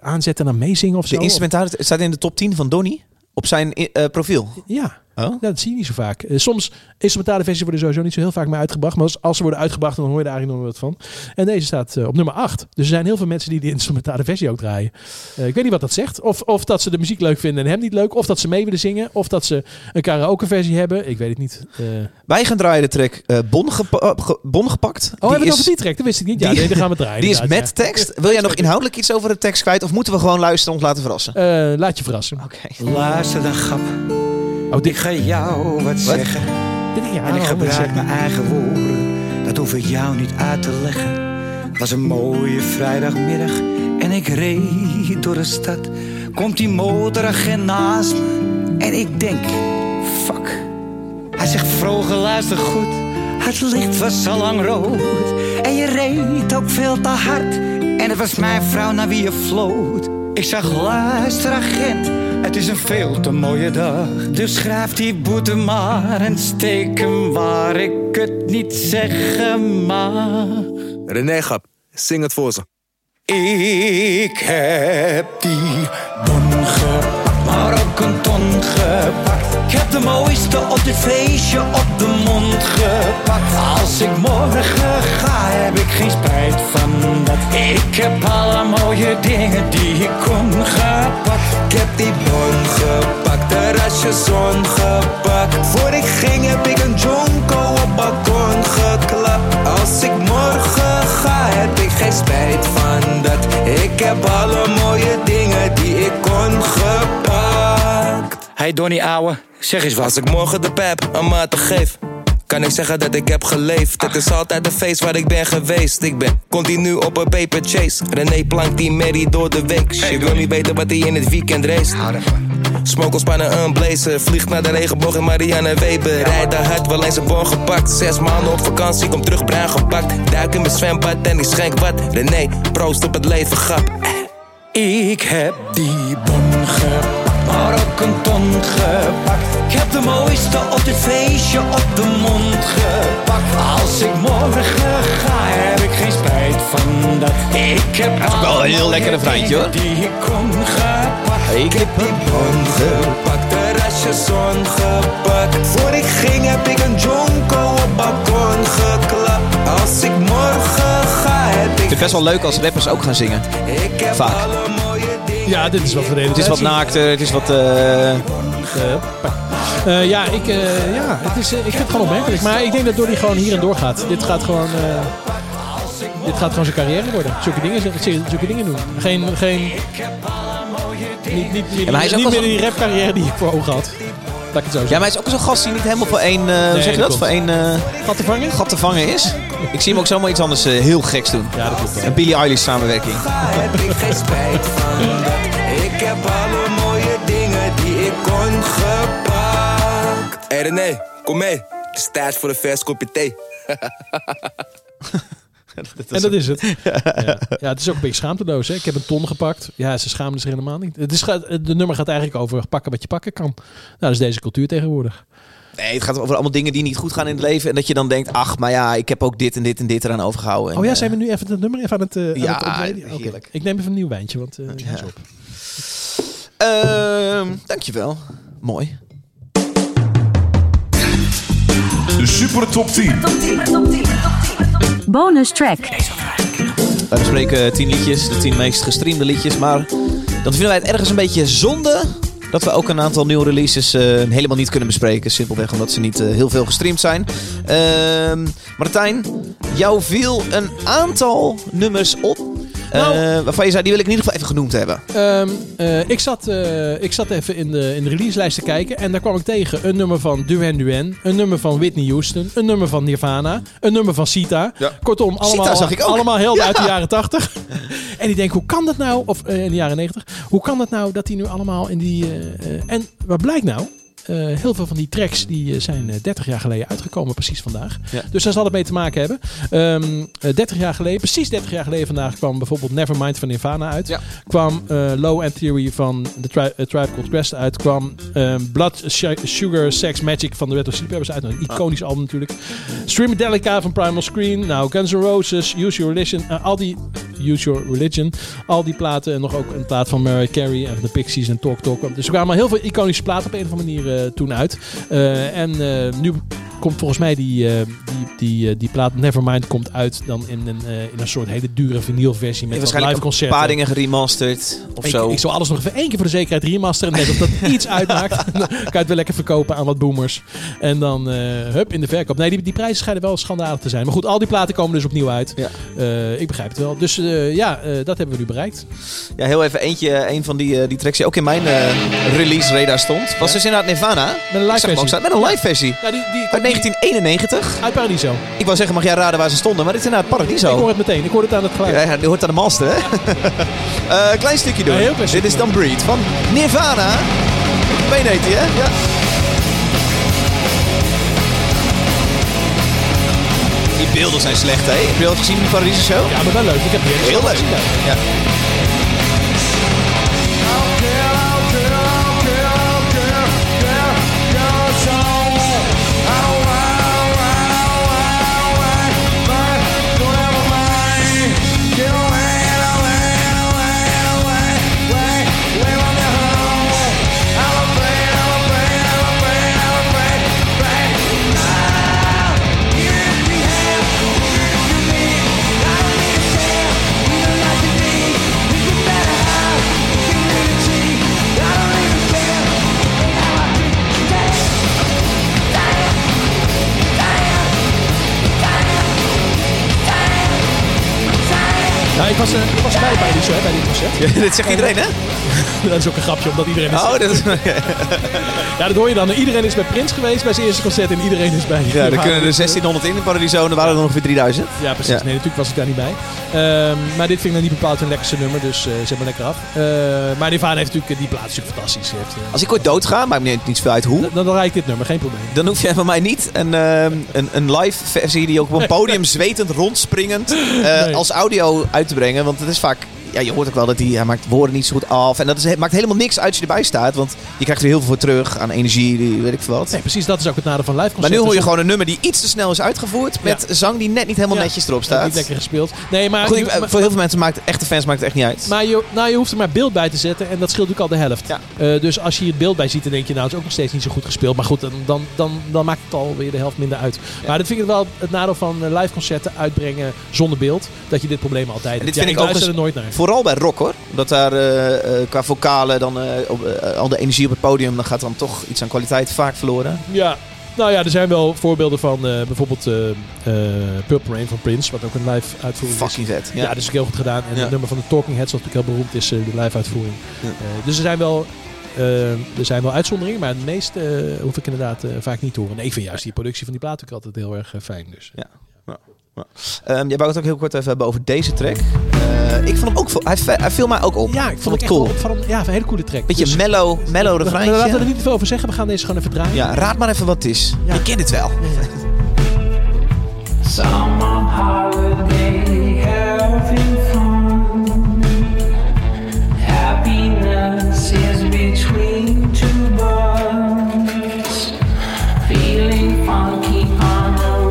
aanzetten en dan meezingen of zo? De instrumentale staat in de top 10 van Donny op zijn profiel. Ja. Oh. Ja, dat zie je niet zo vaak. Eh, soms instrumentale versies worden sowieso niet zo heel vaak meer uitgebracht. Maar als, als ze worden uitgebracht, dan hoor je daar eigenlijk nog wat van. En deze staat eh, op nummer 8. Dus er zijn heel veel mensen die de instrumentale versie ook draaien. Eh, ik weet niet wat dat zegt. Of, of dat ze de muziek leuk vinden en hem niet leuk. Of dat ze mee willen zingen. Of dat ze een karaoke versie hebben. Ik weet het niet. Eh, Wij gaan draaien de track eh, bon, gepa- ge- bon gepakt. Oh, hebben we is, over die track? Dat wist ik niet. Ja, die- nee, dan gaan we draaien. [laughs] die is met tekst. Wil jij nog inhoudelijk iets over de tekst kwijt? Of moeten we gewoon luisteren en ons laten verrassen? Eh, laat je verrassen. Oké. Luister dan, grap. Oh, Ik ga jou wat zeggen. ja, En ik gebruik mijn eigen woorden. Dat hoef ik jou niet uit te leggen. Het was een mooie vrijdagmiddag. En ik reed door de stad. Komt die motoragent naast me. En ik denk, fuck. Hij zegt, vroeger luister goed. Het licht was al lang rood. En je reed ook veel te hard. En het was mijn vrouw naar wie je floot. Ik zag, luister agent. Het is een veel te mooie dag. Dus schrijf die boete maar en steek hem waar ik het niet zeggen mag. René Gap, zing het voor ze. Ik heb die bon gepakt, maar ook een ton gepakt. Ik heb de mooiste op dit feestje op de mond gepakt. Als ik morgen ga, heb ik geen spijt van dat. Ik heb alle mooie dingen die ik kon gepakt. Ik heb die bon gepakt, terrasje zon gepakt. Voor ik ging heb ik een jonko op balkon geklapt. Als ik morgen ga, heb ik geen spijt van dat. Ik heb alle mooie dingen die ik kon gepakt. Hey Donnie ouwe, zeg eens wat. Als ik morgen de pep een maat geef, kan ik zeggen dat ik heb geleefd. Het is altijd een feest waar ik ben geweest. Ik ben continu op een paper chase. René plankt die Mary door de week. Je wil niet weten wat hij in het weekend race. Smoke spannen een blazer. Vliegt naar de regenboog in Marianne Weber. Rijdt hard, wel eens een bon gepakt. Zes maanden op vakantie, kom terug bruin gepakt. Duik in mijn zwembad en ik schenk wat. René, proost op het leven, grap. Ik heb die bon gepakt, maar ook een ton gepakt. Ik heb de mooiste op dit feestje op de mond gepakt. Als ik morgen ga, heb ik geen spijt van dat. Ik heb is wel een heel alle lekker refreintje, hoor. Die ik kon gepakt. Ik heb die bon gepakt, terrasje zon gepakt. Voor ik ging heb ik een jonko op balkon geklapt. Als ik morgen ga, heb ik Ik vind het best wel leuk als rappers ook gaan zingen. Ik heb Vaak. Ja, dit is wat we deden. Het is wat naakter, het is wat... eh, Eh, ja, ik, eh, ja het is, eh, ik vind het gewoon opmerkelijk. Maar ik denk dat Donnie gewoon hier en door gaat. Dit gaat gewoon... eh, dit gaat gewoon zijn carrière worden. Zulke dingen, zulke, dingen doen. Geen... geen niet, niet, hij is ook niet wel meer zo- die rapcarrière die ik voor ogen had. Laat ik het zo Ja, maar hij is ook zo'n gast die niet helemaal voor één... eh, hoe zeg je dat dat? klopt. Voor één eh, Gat te vangen? gat te vangen is. Ik zie hem ook zomaar iets anders eh, heel geks doen. Ja, dat klopt. Een Billie Eilish samenwerking. heb ik geen spijt van. Ik heb alle mooie dingen die ik kon gepakt. Hé hey René, kom mee. Het is tijd voor een vers kopje thee. [laughs] En dat is het. [laughs] Ja. Ja. het is ook een beetje schaamteloos. Hè? Ik heb een ton gepakt. Ja, ze schamen zich helemaal niet. Het is, gaat- de nummer gaat eigenlijk over pakken wat je pakken kan. Nou, dat is deze cultuur tegenwoordig. Nee, het gaat over allemaal dingen die niet goed gaan in het leven. En dat je dan denkt, ach, maar ja, ik heb ook dit en dit en dit eraan overgehouden. En, Oh ja, eh, zijn we nu even het nummer even aan het, eh, aan Ja, het heerlijk. Ik neem even een nieuw wijntje, want eh ja. is op. ehm, dankjewel. Mooi. De Super Top 10. Bonus track. Wij bespreken 10 liedjes, de 10 meest gestreamde liedjes. Maar dan vinden wij het ergens een beetje zonde dat we ook een aantal nieuwe releases eh, helemaal niet kunnen bespreken. Simpelweg omdat ze niet eh, heel veel gestreamd zijn. Ehm, Martijn, jou viel een aantal nummers op. eh, Nou- waarvan je zei, die wil ik in ieder geval even genoemd hebben. Ehm, eh, ik, zat, eh, ik zat even in de, in de releaselijst te kijken en daar kwam ik tegen een nummer van Duran Duran, een nummer van Whitney Houston, een nummer van Nirvana, een nummer van Sita. Ja. Kortom, allemaal, zag ik ook. allemaal helden Ja. uit de jaren 80. en ik denk, hoe kan dat nou, of eh, in de jaren 90, hoe kan dat nou dat die nu allemaal in die... eh, eh, en wat blijkt nou? Eh, heel veel van die tracks die eh, zijn eh, 30 jaar geleden uitgekomen, precies vandaag. Ja. Dus daar zal het mee te maken hebben. Ehm, eh, 30 jaar geleden, precies 30 jaar geleden vandaag, kwam bijvoorbeeld Nevermind van Nirvana uit. Ja. Kwam eh, Low End Theory van The Tri eh, Tribe Called Quest uit. Kwam ehm, Blood, Sugar, Sex, Magic van de Red Hot Chili Peppers uit. Een iconisch album natuurlijk. Streamadelica van Primal Screen. Nou, Guns N' Roses, Use Your Religion. eh, al die... Use Your Religion. Al die platen. En nog ook een plaat van Mariah Carey en van de Pixies en Talk Talk. Dus er kwamen heel veel iconische platen op een of andere manier eh, toen uit. Eh, en eh, nu komt volgens mij die, eh, die, die, eh, die plaat Nevermind komt uit dan in een, eh, in een soort hele dure vinylversie met waarschijnlijk live een concerten. paar dingen geremasterd of Ik, zo. ik zal alles nog even één keer voor de zekerheid remasteren. Net of dat [laughs] iets uitmaakt. [laughs] dan kan je het weer lekker verkopen aan wat boomers. En dan hup in de verkoop. Nee, die, die prijzen schijnen wel schandalig te zijn. Maar goed, al die platen komen dus opnieuw uit. Ja. Ik begrijp het wel. Dus ja, dat hebben we nu bereikt. Ja, heel even eentje, een van die, die tracks die ook in mijn release radar stond. Was dus inderdaad Nirvana. Met een live versie. Met een live versie. Ja, die, die, Uit 1991. Uit Paradiso. Ik wou zeggen, mag jij raden waar ze stonden? Maar dit is inderdaad Paradiso. Ik hoor het meteen. Ik hoor het aan het geluid. Ja, je hoort aan de master, hè? [laughs] Eh, klein stukje doen. Ja, heel klein Dit is dan Breed van Nirvana. Been heet hij, hè? Ja. Die beelden zijn slecht, hè? Heb je dat gezien in die Paradiso show? Ja, maar wel leuk. Ik heb die hele Heel leuk. gezien. Ja. Ik was, eh, ik was bij bij die show, bij die concert. Ja, dit zegt iedereen, hè? [laughs] dat is ook een grapje, omdat iedereen is. Oh, dat is... [laughs] Ja, dat hoor je dan. Iedereen is bij Prins geweest bij zijn eerste concert en iedereen is bij. Ja, er kunnen er 1600 in in Paradiso en er waren er ongeveer 3000. Ja, precies. Ja. Nee, natuurlijk was ik daar niet bij. Ehm, maar dit vind ik dan niet bepaald een lekkerste nummer, dus eh zet maar lekker af. Eh, maar Nirvana heeft natuurlijk, die plaat is natuurlijk fantastisch. Heeft, eh, Als ik ooit doodga, maakt me niet, niet zoveel uit hoe, dan, dan ik dit nummer, geen probleem. dan hoef jij van mij niet een, ehm, een, een live versie die ook op een podium zwetend, rondspringend [laughs] eh, Nee. als audio uit te brengen. Want het is vaak, ja, je hoort ook wel dat hij, hij maakt woorden niet zo goed af. En dat is, maakt helemaal niks uit als je erbij staat, want je krijgt er heel veel voor terug aan energie, die, weet ik veel wat. Nee, precies, dat is ook het nadeel van live maar concerten. nu hoor je gewoon een nummer die iets te snel is uitgevoerd met zang die net niet helemaal Ja. netjes erop staat. Niet lekker gespeeld. Nee, maar, Goed, je, ik- eh, maar- voor heel veel mensen maakt echte fans maakt het echt niet uit. maar je, nou, je hoeft er maar beeld bij te zetten en dat scheelt natuurlijk al de helft. Ja. Eh, dus als je hier het beeld bij ziet, dan denk je, nou, het is ook nog steeds niet zo goed gespeeld. Maar goed, dan, dan, dan, dan maakt het alweer de helft minder uit. Maar dat vind ik wel het nadeel van eh, live concerten uitbrengen zonder beeld. Dat je dit probleem altijd hebt. dit Ja, vind ik ook eens- er nooit naar. Vooral bij rock hoor. Dat daar eh, eh, qua vocalen dan eh, op, al de energie op het podium, dan gaat dan toch iets aan kwaliteit vaak verloren. Ja, nou ja, er zijn wel voorbeelden van bijvoorbeeld eh, Purple Rain van Prince, wat ook een live uitvoering is. Fucking vet. Ja, dat is ook heel goed gedaan. En Ja. het nummer van de Talking Heads, wat natuurlijk heel beroemd is, de live uitvoering. Ja. Dus er zijn wel... er zijn wel uitzonderingen, maar het meeste hoef ik inderdaad vaak niet te horen. Nee, ik vind juist die productie van die plaat ook altijd heel erg fijn. Dus. Ja. Ehm, jij wou het ook heel kort even hebben over deze track. Eh, ik vond hem ook, hij, hij viel mij ook op. Ja, ik vond het het cool. opvallend. Ja, een hele coole track. Beetje Dus- mellow, mellow we, we refreintje. laten er niet te veel over zeggen. We gaan deze gewoon even draaien. Ja, raad maar even wat het is. Ja. Je kent het wel. Between two buds. Feeling funky on a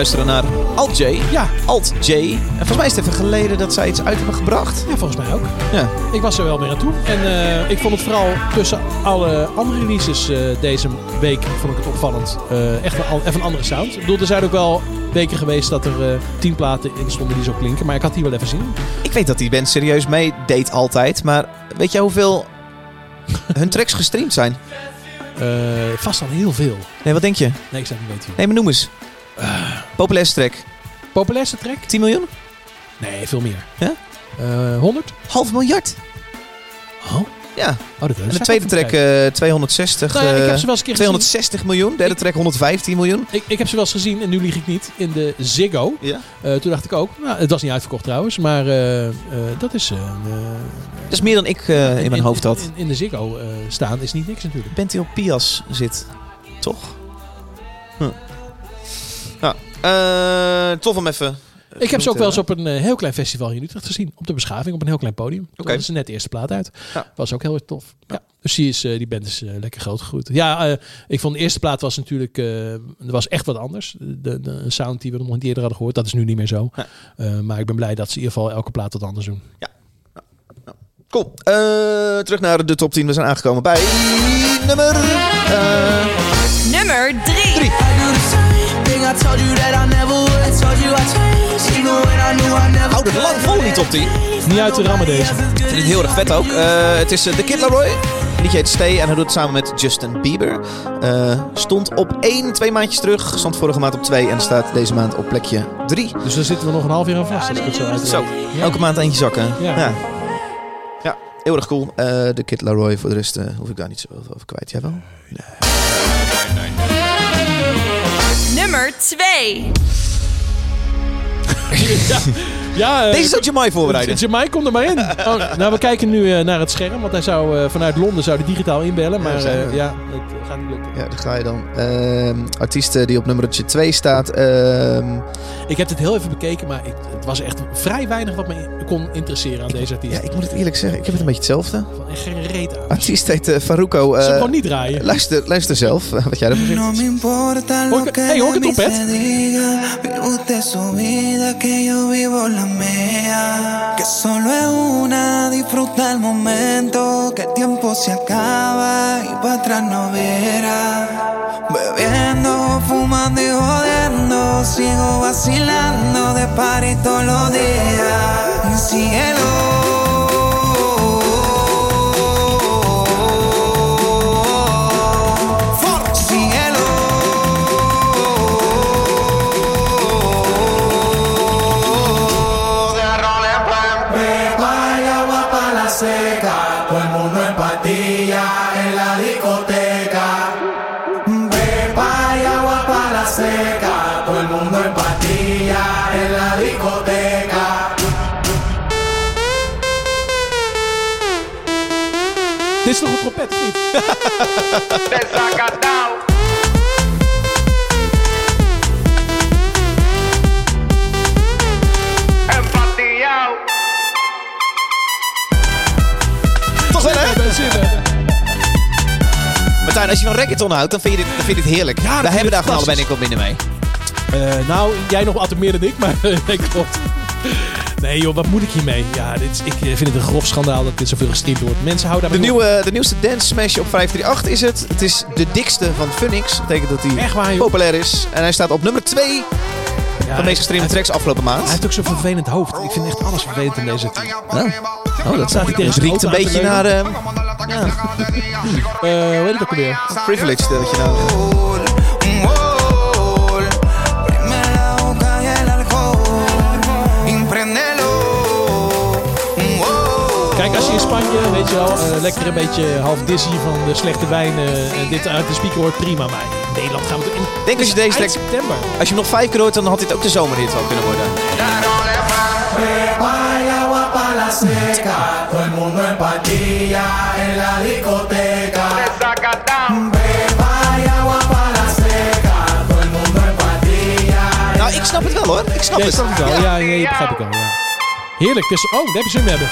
luisteren naar Alt J. Ja. Alt J. En volgens mij is het even geleden dat zij iets uit hebben gebracht. Ja, volgens mij ook. Ja. Ik was er wel meer aan toe. En eh, ik vond het vooral tussen alle andere releases eh, deze week vond ik het opvallend. Eh, echt een, even een andere sound. Ik bedoel, er zijn ook wel weken geweest dat er tien platen in stonden die zo klinken. Maar ik had die wel even zien. Ik weet dat die band serieus meedeed altijd. Maar weet jij hoeveel hun tracks gestreamd zijn? Eh, vast al heel veel. Nee, wat denk je? Nee, ik zou het niet weten. Nee, maar noem eens. Populairste track. Populairste track? 10 miljoen? Nee, veel meer. Ja? Eh 100? Half miljard. Oh? Ja. Oh, dat En de tweede track eh 260. Nou ja, ik heb eh, ze wel eens een keer 260 miljoen. Derde track 115 miljoen. Ik, ik heb ze wel eens gezien, en nu lieg ik niet, in de Ziggo. Ja. Eh, toen dacht ik ook, nou, het was niet uitverkocht trouwens, maar eh, eh, dat is... eh, Dat is meer dan ik eh, in mijn hoofd had. In, in de Ziggo eh, staan is niet niks natuurlijk. Bent op Pias zit, toch? Hm. Eh, tof om even... Ik heb ze ook wel eens op. op een eh, heel klein festival hier in Utrecht gezien. Op de beschaving, op een heel klein podium. Oké. hadden ze net de eerste plaat uit. Ja. Was ook heel erg tof. Ja. Dus die, is, eh, die band is eh, lekker groot gegroeid. Ja, eh, ik vond de eerste plaat was natuurlijk... eh, er was echt wat anders. De, de, een sound die we nog niet eerder hadden gehoord. Dat is nu niet meer zo. Ja. Eh, maar ik ben blij dat ze in ieder geval elke plaat wat anders doen. Cool. Eh, terug naar de top 10. We zijn aangekomen bij nummer... eh, Nummer 3. I told you that I never would. I told you I changed, even when I knew I never Houdt het lang vol, die top 10. Niet uit te rammen deze. Ik vind het heel erg vet ook. Eh, het is eh, The Kid Laroi. Het liedje heet Stay en hij doet het samen met Justin Bieber. Eh, stond op 1 twee maandjes terug. Stond vorige maand op 2 en staat deze maand op plekje 3. Dus daar zitten we nog een half jaar aan vast. Als ik het zo Zo, elke maand eentje zakken. Ja. Ja, ja. heel erg cool. Eh The Kid Laroi, voor de rest eh, hoef ik daar niet zo over kwijt. Jij wel? Nummer 2. Ja, eh, Deze zou Jamai voorbereiden. Jamai, kom er maar in. Oh, nou, we kijken nu eh, naar het scherm. Want hij zou eh, vanuit Londen zou hij digitaal inbellen. Maar Ja, eh, ja, het gaat niet lukken. Ja, daar ga je dan. Ehm artiesten die op nummertje 2 staat. Ehm, Ik heb het heel even bekeken, maar ik, het was echt vrij weinig wat me kon interesseren aan deze artiest. ja, ik moet het eerlijk zeggen. Ik heb het een beetje hetzelfde. Van echt geen reet aan. Artiest heet eh, Faruko. Ze eh, gewoon niet draaien. luister, luister zelf [laughs] wat jij ervan vindt. Hoor hey, hoor ik het vida, que yo vivo la mía. Que solo es una, disfruta el momento. Que el tiempo se acaba y para atrás no Bebiendo, fumando y jodiendo. Sigo vacilando de party todos los días. Cielo. Trompet, of niet? Toch wel, hè? Martijn, als je van reggaeton houdt, dan vind je dit, dan vind je dit heerlijk. Ja, Wij hebben ik daar gewoon allebei niks wat minder mee. Eh, nou, jij nog altijd meer dan ik, maar [laughs] nee, klopt. Nee joh, wat moet ik hiermee? Ja, dit is, ik eh, vind het een grof schandaal dat dit zoveel gestreamd wordt. Mensen houden De, daar nieuwe, de nieuwste dance smash op 538 is het. Het is de dikste van Funix. Dat betekent dat hij waar, populair is. En hij staat op nummer 2 Ja, van de meest gestreamde tracks afgelopen Hij maand. heeft ook zo'n vervelend hoofd. Ik vind echt alles vervelend in deze team. Nou, oh, dat Staat hij tegen het zijn riekt een beetje naar... eh ja, Eh, hoe heet het ook alweer? privileged. eh, wat je nou... je in Spanje, weet je wel, eh, lekker een beetje half dizzy van de slechte wijn eh, en dit uit de speaker hoort, prima. Maar in Nederland gaan we het in. Denk als je deze track... september. Als je hem nog vijf keer hoort, dan had dit ook de zomerhit wel kunnen worden. Nou, ik snap het wel hoor. Ik snap Ja, het. snap ik wel. Ja, nee, begrijp ik wel. Ja. Heerlijk. Is, oh, daar heb je zin in hebben.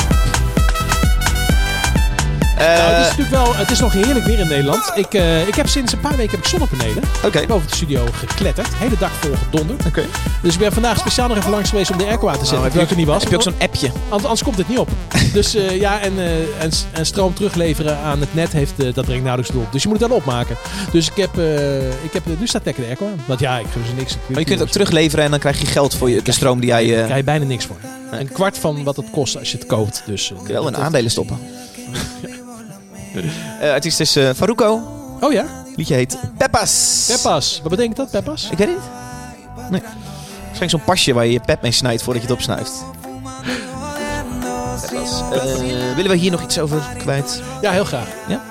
Nou, het is natuurlijk wel, het is nog heerlijk weer in Nederland. Ik, eh, ik heb sinds een paar weken heb ik zonnepanelen boven de studio gekletterd. Hele dag vol gedonderd. Dus ik ben vandaag speciaal nog even langs geweest om de airco aan te zetten. Oh, heb terwijl je ik er niet was. Heb je ook zo'n appje? Anders, anders komt het niet op. [laughs] dus eh, ja, en, eh, en, en stroom terugleveren aan het net heeft eh, dat brengt nauwelijks op. Dus je moet het wel opmaken. Dus ik heb, eh, ik heb nu staat lekker de airco aan. Want ja, ik geef ze niks. Maar je kunt het ook terugleveren en dan krijg je geld voor je, de stroom die jij... Daar eh krijg je bijna niks voor. Een kwart van wat het kost als je het koopt. Dus, kun je wel in aandelen stoppen. [laughs] Eh artiest is eh Faruko. Oh ja? liedje heet Peppas. Peppas. Wat betekent dat, Peppas? Ik weet het niet. Nee. Waarschijnlijk zo'n pasje waar je je pep mee snijdt voordat je het opsnuift. Peppas. Eh, willen we hier nog iets over kwijt? Ja, heel graag. Ja?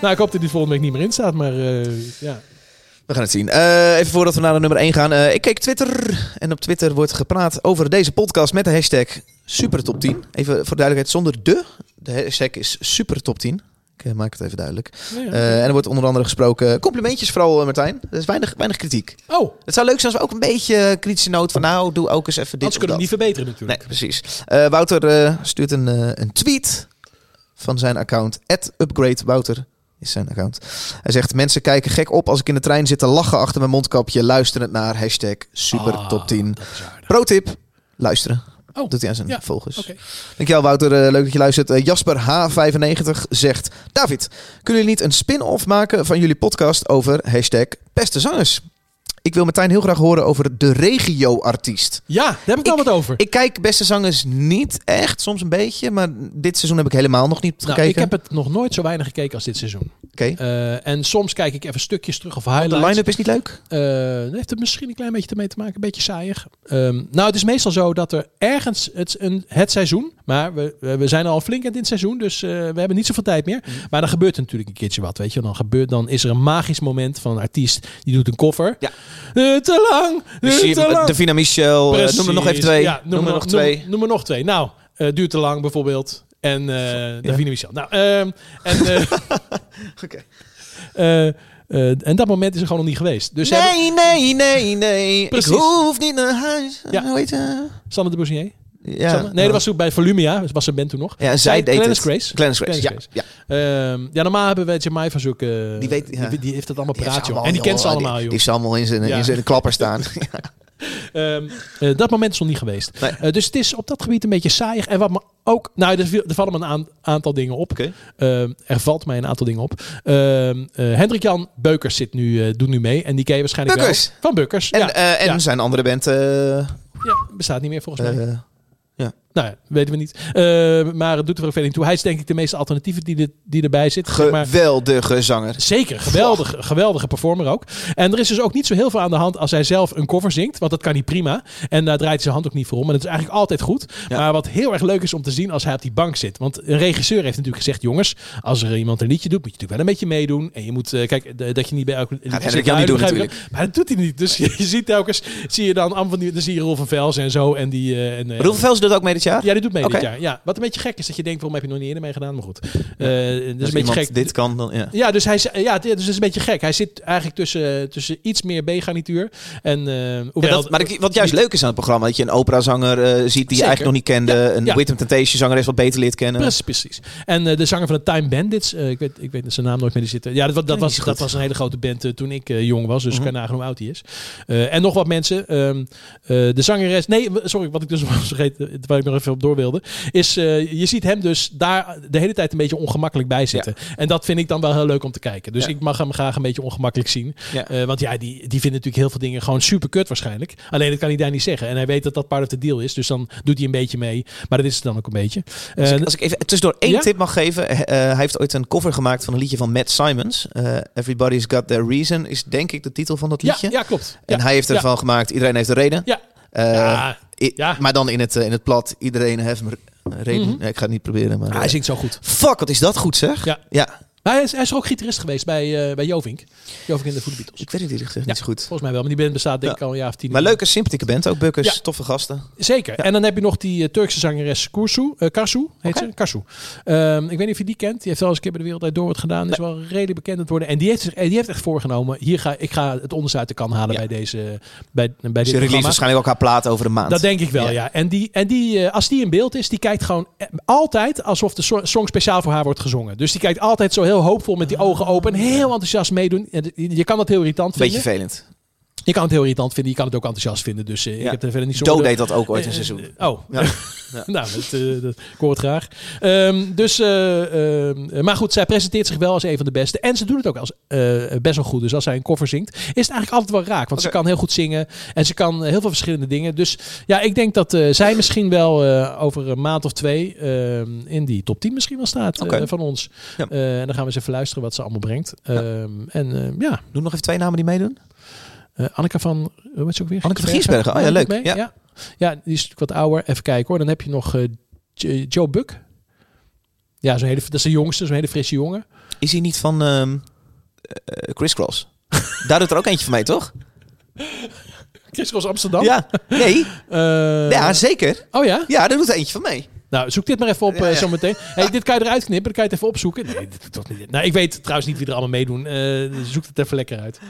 Nou, ik hoop dat die volgende week niet meer in staat, maar ja. We gaan het zien. Even voordat we naar de nummer 1 gaan. Ik keek Twitter. En op Twitter wordt gepraat over deze podcast met de hashtag SuperTop10. Even voor de duidelijkheid zonder de. De hashtag is SuperTop10. Ik eh, maak het even duidelijk. Ja. Eh, en er wordt onder andere gesproken. Complimentjes vooral, eh, Martijn. Er is weinig, weinig kritiek. Oh, Het zou leuk zijn als we ook een beetje kritische noot van nou, doe ook eens even dit anders of kunnen we dat. niet verbeteren natuurlijk. Nee, precies. Wouter stuurt een, een tweet van zijn account. Upgrade Wouter is zijn account. Hij zegt, mensen kijken gek op als ik in de trein zit te lachen achter mijn mondkapje. Luisterend naar hashtag super Ah, top 10. dat is aardig. Pro tip, luisteren. Oh, Doet hij aan zijn ja, volgers. Dankjewel Wouter, Eh, leuk dat je luistert. Eh, Jasper H95 zegt... David, kunnen jullie niet een spin-off maken van jullie podcast over hashtag beste zangers? Ik wil Martijn heel graag horen over de regio-artiest. Ja, daar heb ik al wat over. Ik kijk beste zangers niet echt, soms een beetje. Maar dit seizoen heb ik helemaal nog niet Nou, gekeken. ik heb het nog nooit zo weinig gekeken als dit seizoen. Oké. Eh, en soms kijk ik even stukjes terug of De highlights. line-up is niet leuk? Daar heeft het misschien een klein beetje ermee te maken. Een beetje saaiig. Ehm, nou, het is meestal zo dat er ergens het, een, het seizoen... Maar we, we zijn al flink in dit seizoen, dus eh, we hebben niet zoveel tijd meer. Mm. Maar dan gebeurt er natuurlijk een keertje wat, weet je. Dan, gebeurt, dan is er een magisch moment van een artiest die doet een koffer. Ja. Eh, te lang, Zie te lang. Davina Michel, eh, noem er nog even twee. Ja, noem, er nog twee. Noem, noem er nog twee. Nou, eh, duurt te lang bijvoorbeeld. En eh Davina Michel. Nou, ehm, en, eh, [laughs] Oké. eh, eh, en dat moment is er gewoon nog niet geweest. Dus ze hebben- Nee, nee, nee, nee. Precies. Ik hoef niet naar huis. Ja. Hoe heet je? Sanne de Boussier? Ja. Nee, dat was toen bij Volumia. Dat was een band toen nog. Ja, zij deed Glennis. Grace. Glennis Grace, Glennis ja. Grace. Ehm, ja, normaal hebben we Jamai van zoeken. Die weet- ja. die, die heeft het allemaal Die heeft praat, ze joh. allemaal, En die kent ze allemaal, Die, joh. die heeft ze allemaal in zijn, Ja. in zijn klapper staan. [laughs] Ehm, eh, dat moment is nog niet geweest. Nee. Eh, dus het is op dat gebied een beetje saaiig. En wat me ook... Nou, er, er vallen me een aan- aantal dingen op. Ehm, er valt mij een aantal dingen op. Eh, Hendrik-Jan Beukers zit nu, eh, doet nu mee. En die ken je waarschijnlijk Bukkers? wel. Van Bukkers. En, ja. eh, en ja. zijn andere band... eh, Ja, bestaat niet meer volgens mij. Eh, Nou, ja, weten we niet. Eh, maar het doet er verder niet toe. Hij is denk ik de meeste alternatieven die, die erbij zitten. zeg maar. geweldige zanger. Zeker, geweldig, geweldige performer ook. En er is dus ook niet zo heel veel aan de hand als hij zelf een cover zingt. Want dat kan hij prima. En daar draait hij zijn hand ook niet voor om. En dat is eigenlijk altijd goed. Ja. Maar wat heel erg leuk is om te zien als hij op die bank zit. Want een regisseur heeft natuurlijk gezegd... jongens, als er iemand een liedje doet... moet je natuurlijk wel een beetje meedoen. En je moet, eh, kijk, de- dat je niet bij elke Hendrik zit Jan niet doen natuurlijk. Maar dat doet hij niet. Dus je, [laughs] je ziet telkens... zie je dan, van dan zie je Rolf van Velzen en zo. En die, eh, en, eh, Roel Vels doet ook mee dit jaar? ja, die doet mee dit jaar. Ja. Wat een beetje gek is dat je denkt, waarom heb je nog niet eerder mee gedaan? Maar goed. Eh dus Als een beetje gek. dit kan, dan... Ja. Ja, dus hij is- ja, dus het is een beetje gek. Hij zit eigenlijk tussen, tussen iets meer B-garnituur. En, eh Ja, dat, maar ik- wat juist leuk is aan het programma, dat je een operazanger eh, ziet die je eigenlijk nog niet kende. Ja, Een ja. Rhythm Temptation zanger is wat beter leert kennen. Precies, precies. En eh, de zanger van de Time Bandits, ik, weet, ik weet zijn naam nooit meer zitten. Ja, dat, dat, was, dat was een hele grote band toen ik jong was. Dus Mhm. kan nagaan hoe oud hij is. En nog wat mensen. ehm, eh, de zangeres, nee, sorry, wat ik dus [laughs] was vergeten, waar ik nog even op door wilde, is eh, je ziet hem dus daar de hele tijd een beetje ongemakkelijk bij zitten. En dat vind ik dan wel heel leuk om te kijken. Dus Ja. ik mag hem graag een beetje ongemakkelijk zien. Ja. Eh, want ja, die, die vindt natuurlijk heel veel dingen gewoon super kut waarschijnlijk. Alleen dat kan hij daar niet zeggen. En hij weet dat dat part of the deal is. Dus dan doet hij een beetje mee. Maar dat is het dan ook een beetje. Als Eh, ik, als ik even tussendoor één tip mag geven. eh, eh, hij heeft ooit een cover gemaakt van een liedje van Matt Simons. Eh, Everybody's Got Their Reason is denk ik de titel van dat liedje. ja, klopt. En hij heeft ervan gemaakt, iedereen heeft een reden. Ja. Eh, Ja, i- ja. Maar dan in het, eh, in het plat, iedereen heeft een reden. Mhm. Nee, ik ga het niet proberen. Maar, Ah, eh, hij zingt zo goed. Fuck, wat is dat goed zeg. Ja. ja. Maar hij is, hij is er ook gitarist geweest bij, eh bij Jovink. Jovink in de Voodoo Beatles. Ik weet het eerlijk gezegd niet zo goed. Volgens mij wel, maar die band bestaat denk ik al een jaar of tien. Maar leuke, sympathieke band ook. Bukkers, Ja. toffe gasten. Zeker. En dan heb je nog die eh, Turkse zangeres Kursu. eh Karsu heet ze. Karsu. Ehm, ik weet niet of je die kent. Die heeft wel eens een keer bij de wereld Draait door wat gedaan. Is wel redelijk bekend aan het worden. En die heeft, zich, die heeft echt voorgenomen. Hier ga, ik ga het onderste uit de kan halen bij deze bij, bij Ze dit programma. waarschijnlijk ook haar plaat over een maand. Dat denk ik wel, ja. En, die, en die, als die in beeld is, die kijkt gewoon altijd alsof de so- song speciaal voor haar wordt gezongen. Dus die kijkt altijd zo heel hoopvol met die ogen open en heel enthousiast meedoen. En je je kan dat heel irritant vinden. Beetje vervelend. Je kan het heel irritant vinden, je kan het ook enthousiast vinden. Dus eh, ik heb er verder niet zo... Doe deed dat ook ooit een Eh, seizoen. Oh, [laughs] Ja. nou, dat, eh, dat, ik hoor het graag. Ehm, dus, eh, ehm, maar goed, zij presenteert zich wel als een van de beste. En ze doet het ook als, eh, best wel goed. Dus als zij een cover zingt, is het eigenlijk altijd wel raak. Want ze kan heel goed zingen. En ze kan eh, heel veel verschillende dingen. Dus ja, ik denk dat eh, zij misschien wel eh, over een maand of twee ehm, in die top 10 misschien wel staat eh, van ons. Ja. Eh, en dan gaan we eens even luisteren wat ze allemaal brengt. En eh, ja, Noem nog even twee namen die meedoen. Eh Anneke van, hoe heet ze ook weer? Anneke van Giersbergen. Oh ja, leuk. Ja. Ja. Ja. die is natuurlijk wat ouder. Even kijken hoor. Dan heb je nog eh, Jo- Joe Buck. Ja, zo'n hele, dat is de jongste, zo'n hele frisse jongen. Is hij niet van eh, Chris Cross? [laughs] Daar doet er ook eentje van mee, toch? Chris Cross Amsterdam. Ja. Nee. Eh, Ja, zeker. Oh ja? Ja, daar doet er eentje van mee. Nou, zoek dit maar even op Ja, eh, ja. zometeen. [laughs] Hey, dit kan je eruit knippen, dan kan je het even opzoeken. Nee, dit doet toch niet. Nou, ik weet trouwens niet wie er allemaal meedoen. Eh, zoek het even lekker uit.